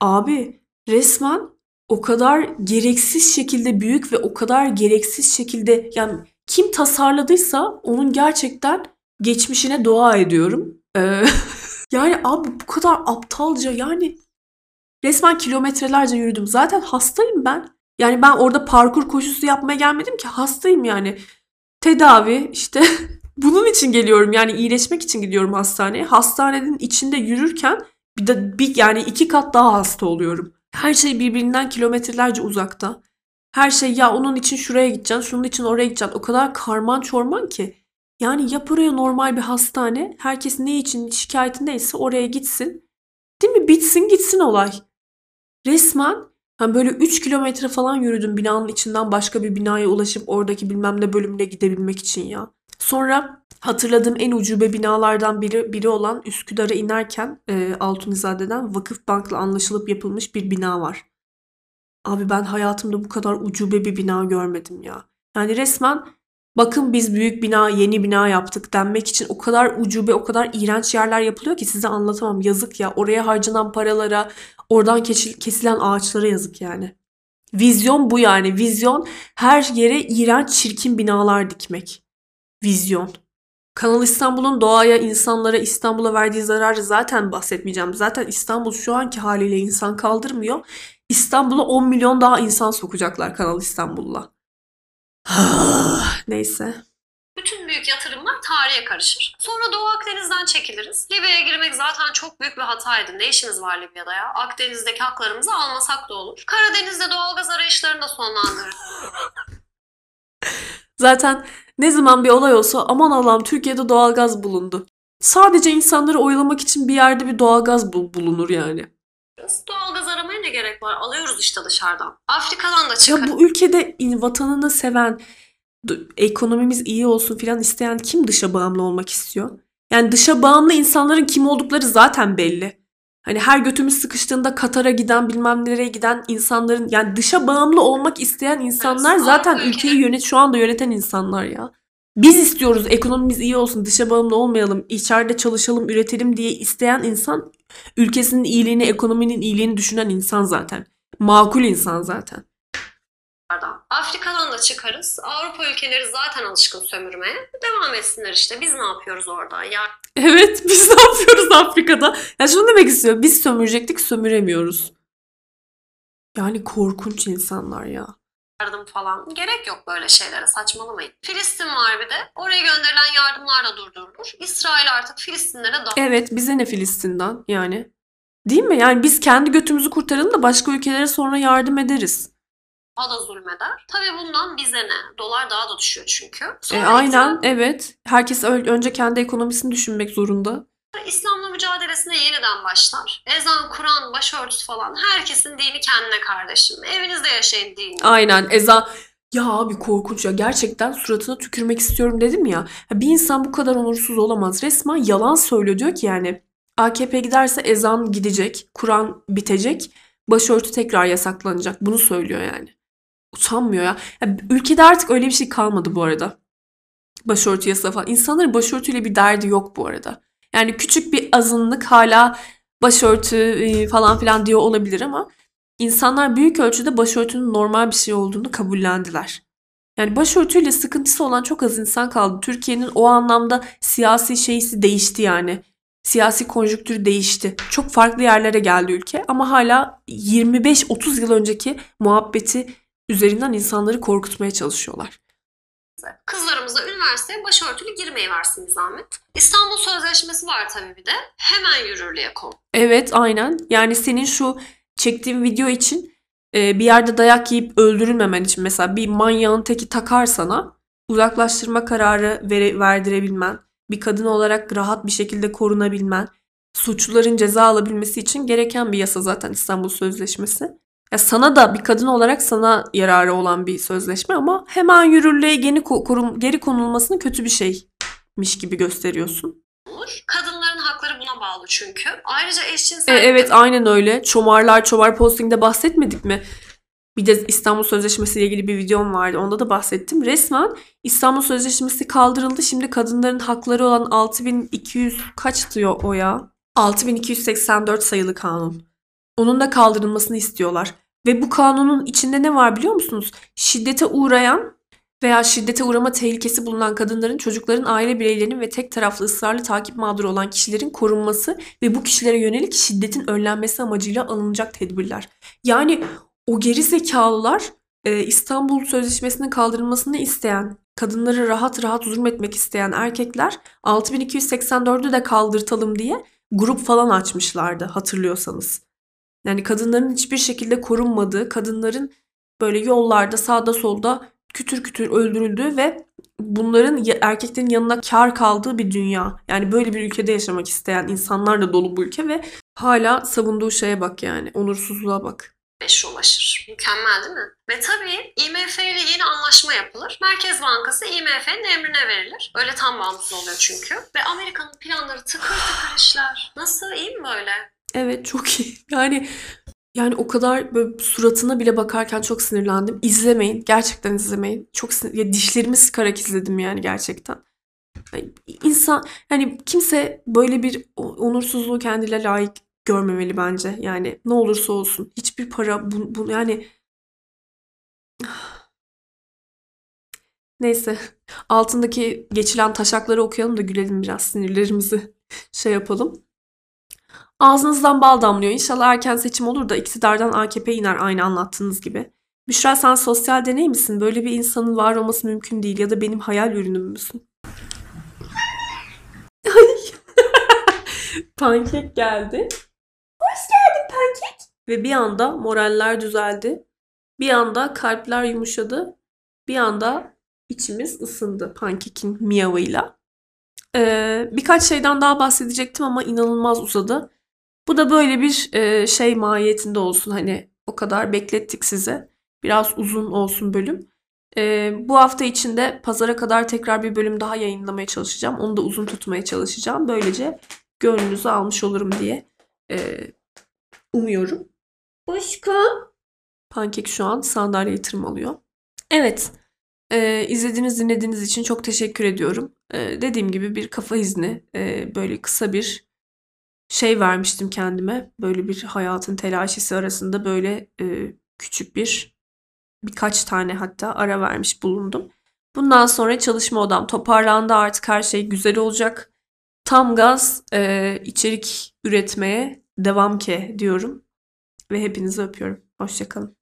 Abi resmen o kadar gereksiz şekilde büyük ve o kadar gereksiz şekilde yani kim tasarladıysa onun gerçekten geçmişine dua ediyorum. Ee, yani abi bu kadar aptalca yani resmen kilometrelerce yürüdüm. Zaten hastayım ben. Yani ben orada parkur koşusu yapmaya gelmedim ki hastayım yani. Tedavi işte bunun için geliyorum yani iyileşmek için gidiyorum hastaneye. Hastanenin içinde yürürken bir de bir yani iki kat daha hasta oluyorum. Her şey birbirinden kilometrelerce uzakta. Her şey ya onun için şuraya gideceksin, şunun için oraya gideceksin. O kadar karman çorman ki. Yani yap oraya normal bir hastane. Herkes ne için şikayetindeyse oraya gitsin. Değil mi? Bitsin gitsin olay. Resmen hani böyle 3 kilometre falan yürüdüm binanın içinden başka bir binaya ulaşıp oradaki bilmem ne bölümüne gidebilmek için ya. Sonra hatırladığım en ucube binalardan biri, biri olan Üsküdar'a inerken e, Altunizade'den Vakıfbank'la anlaşılıp yapılmış bir bina var. Abi ben hayatımda bu kadar ucube bir bina görmedim ya. Yani resmen bakın biz büyük bina, yeni bina yaptık denmek için o kadar ucube, o kadar iğrenç yerler yapılıyor ki size anlatamam. Yazık ya. Oraya harcanan paralara, oradan kesil- kesilen ağaçlara yazık yani. Vizyon bu yani. Vizyon her yere iğrenç, çirkin binalar dikmek. Vizyon. Kanal İstanbul'un doğaya, insanlara, İstanbul'a verdiği zararı zaten bahsetmeyeceğim. Zaten İstanbul şu anki haliyle insan kaldırmıyor. İstanbul'a 10 milyon daha insan sokacaklar Kanal İstanbul'la. Neyse. Bütün büyük yatırımlar tarihe karışır. Sonra Doğu Akdeniz'den çekiliriz. Libya'ya girmek zaten çok büyük bir hataydı. Ne işimiz var Libya'da ya? Akdeniz'deki haklarımızı almasak da olur. Karadeniz'de doğalgaz arayışlarını da sonlandırırız. Zaten ne zaman bir olay olsa aman Allah'ım Türkiye'de doğalgaz bulundu. Sadece insanları oyalamak için bir yerde bir doğalgaz bul- bulunur yani. Doğalgaz aramaya ne gerek var? Alıyoruz işte dışarıdan. Afrika'dan da Ya çıkar. bu ülkede vatanını seven, ekonomimiz iyi olsun filan isteyen kim dışa bağımlı olmak istiyor? Yani dışa bağımlı insanların kim oldukları zaten belli. Hani her götümüz sıkıştığında Katar'a giden bilmem nereye giden insanların yani dışa bağımlı olmak isteyen insanlar zaten ülkeyi yönet şu anda yöneten insanlar ya. Biz istiyoruz ekonomimiz iyi olsun, dışa bağımlı olmayalım, içeride çalışalım, üretelim diye isteyen insan ülkesinin iyiliğini, ekonominin iyiliğini düşünen insan zaten. Makul insan zaten. Afrika'dan. Da çıkarız. Avrupa ülkeleri zaten alışkın sömürmeye. Devam etsinler işte. Biz ne yapıyoruz orada? Ya Evet, biz ne yapıyoruz Afrika'da? Ya şunu demek istiyor. Biz sömürecektik, sömüremiyoruz. Yani korkunç insanlar ya. yardım falan. Gerek yok böyle şeylere. Saçmalamayın. Filistin var bir de. Oraya gönderilen yardımlar da durdurulur. İsrail artık Filistinlere da Evet, bize ne Filistin'den yani. Değil mi? Yani biz kendi götümüzü kurtaralım da başka ülkelere sonra yardım ederiz. Daha da zulmeder. Tabii bundan bize ne? Dolar daha da düşüyor çünkü. E, aynen, evet. Herkes ö- önce kendi ekonomisini düşünmek zorunda. İslam'la mücadelesine yeniden başlar. Ezan, Kur'an, başörtüsü falan herkesin dini kendine kardeşim. Evinizde yaşayın dini. Aynen eza ya abi korkunç ya gerçekten suratına tükürmek istiyorum dedim ya. Ya Bir insan bu kadar onursuz olamaz. Resmen yalan söylüyor diyor ki yani AKP giderse ezan gidecek, Kur'an bitecek, başörtü tekrar yasaklanacak. Bunu söylüyor yani. Utanmıyor ya. ya. Ülkede artık öyle bir şey kalmadı bu arada. Başörtü yasağı falan. İnsanların başörtüyle bir derdi yok bu arada. Yani küçük bir azınlık hala başörtü e, falan filan diyor olabilir ama İnsanlar büyük ölçüde başörtünün normal bir şey olduğunu kabullendiler. Yani başörtüyle sıkıntısı olan çok az insan kaldı. Türkiye'nin o anlamda siyasi şeysi değişti yani. Siyasi konjüktürü değişti. Çok farklı yerlere geldi ülke ama hala 25-30 yıl önceki muhabbeti üzerinden insanları korkutmaya çalışıyorlar. Kızlarımıza üniversiteye başörtülü girmeyi versin bir zahmet. İstanbul Sözleşmesi var tabii bir de. Hemen yürürlüğe konu. Evet aynen. Yani senin şu çektiğin video için e, bir yerde dayak yiyip öldürülmemen için mesela bir manyağın teki takar sana uzaklaştırma kararı vere, verdirebilmen, bir kadın olarak rahat bir şekilde korunabilmen, suçluların ceza alabilmesi için gereken bir yasa zaten İstanbul Sözleşmesi. Ya sana da bir kadın olarak sana yararı olan bir sözleşme ama hemen yürürlüğe geri, ko- korum, geri konulmasını kötü bir şeymiş gibi gösteriyorsun. Kadınların hakları buna bağlı çünkü. Ayrıca E, eşcinsel evet aynen öyle. Çomarlar çomar postingde bahsetmedik mi? Bir de İstanbul Sözleşmesi ile ilgili bir videom vardı. Onda da bahsettim. Resmen İstanbul Sözleşmesi kaldırıldı. Şimdi kadınların hakları olan 6200 kaç diyor o ya? 6284 sayılı kanun. Onun da kaldırılmasını istiyorlar. Ve bu kanunun içinde ne var biliyor musunuz? Şiddete uğrayan veya şiddete uğrama tehlikesi bulunan kadınların, çocukların, aile bireylerinin ve tek taraflı ısrarlı takip mağduru olan kişilerin korunması ve bu kişilere yönelik şiddetin önlenmesi amacıyla alınacak tedbirler. Yani o geri zekalılar e, İstanbul Sözleşmesi'nin kaldırılmasını isteyen, kadınları rahat rahat zulmetmek isteyen erkekler 6284'ü de kaldırtalım diye grup falan açmışlardı hatırlıyorsanız. Yani kadınların hiçbir şekilde korunmadığı, kadınların böyle yollarda sağda solda kütür kütür öldürüldüğü ve bunların erkeklerin yanına kar kaldığı bir dünya. Yani böyle bir ülkede yaşamak isteyen insanlar da dolu bu ülke ve hala savunduğu şeye bak yani. Onursuzluğa bak. Beş ulaşır. Mükemmel değil mi? Ve tabii IMF ile yeni anlaşma yapılır. Merkez Bankası IMF'nin emrine verilir. Öyle tam bağımsız oluyor çünkü. Ve Amerika'nın planları tıkır tıkır işler. Nasıl? iyi mi böyle? Evet çok iyi. Yani yani o kadar böyle suratına bile bakarken çok sinirlendim. İzlemeyin. Gerçekten izlemeyin. Çok sinir, ya dişlerimi sıkarak izledim yani gerçekten. Yani insan yani kimse böyle bir onursuzluğu kendine layık görmemeli bence. Yani ne olursa olsun. Hiçbir para bu, bu yani Neyse. Altındaki geçilen taşakları okuyalım da gülelim biraz. Sinirlerimizi şey yapalım. Ağzınızdan bal damlıyor. İnşallah erken seçim olur da iktidardan AKP iner aynı anlattığınız gibi. Büşra sen sosyal deney misin? Böyle bir insanın var olması mümkün değil ya da benim hayal ürünüm müsün? Pankek geldi. Hoş geldin pankek. Ve bir anda moraller düzeldi. Bir anda kalpler yumuşadı. Bir anda içimiz ısındı pankekin miyavıyla. Ee, birkaç şeyden daha bahsedecektim ama inanılmaz uzadı. Bu da böyle bir e, şey mahiyetinde olsun. Hani o kadar beklettik size. Biraz uzun olsun bölüm. Ee, bu hafta içinde pazara kadar tekrar bir bölüm daha yayınlamaya çalışacağım. Onu da uzun tutmaya çalışacağım. Böylece gönlünüzü almış olurum diye e, umuyorum. Başka? Pankek şu an sandalyeyi tırmalıyor. Evet. Ee, izlediğiniz, dinlediğiniz için çok teşekkür ediyorum. Ee, dediğim gibi bir kafa izni, e, böyle kısa bir şey vermiştim kendime. Böyle bir hayatın telaşesi arasında böyle e, küçük bir birkaç tane hatta ara vermiş bulundum. Bundan sonra çalışma odam toparlandı artık her şey güzel olacak. Tam gaz e, içerik üretmeye devam ki diyorum. Ve hepinizi öpüyorum. Hoşçakalın.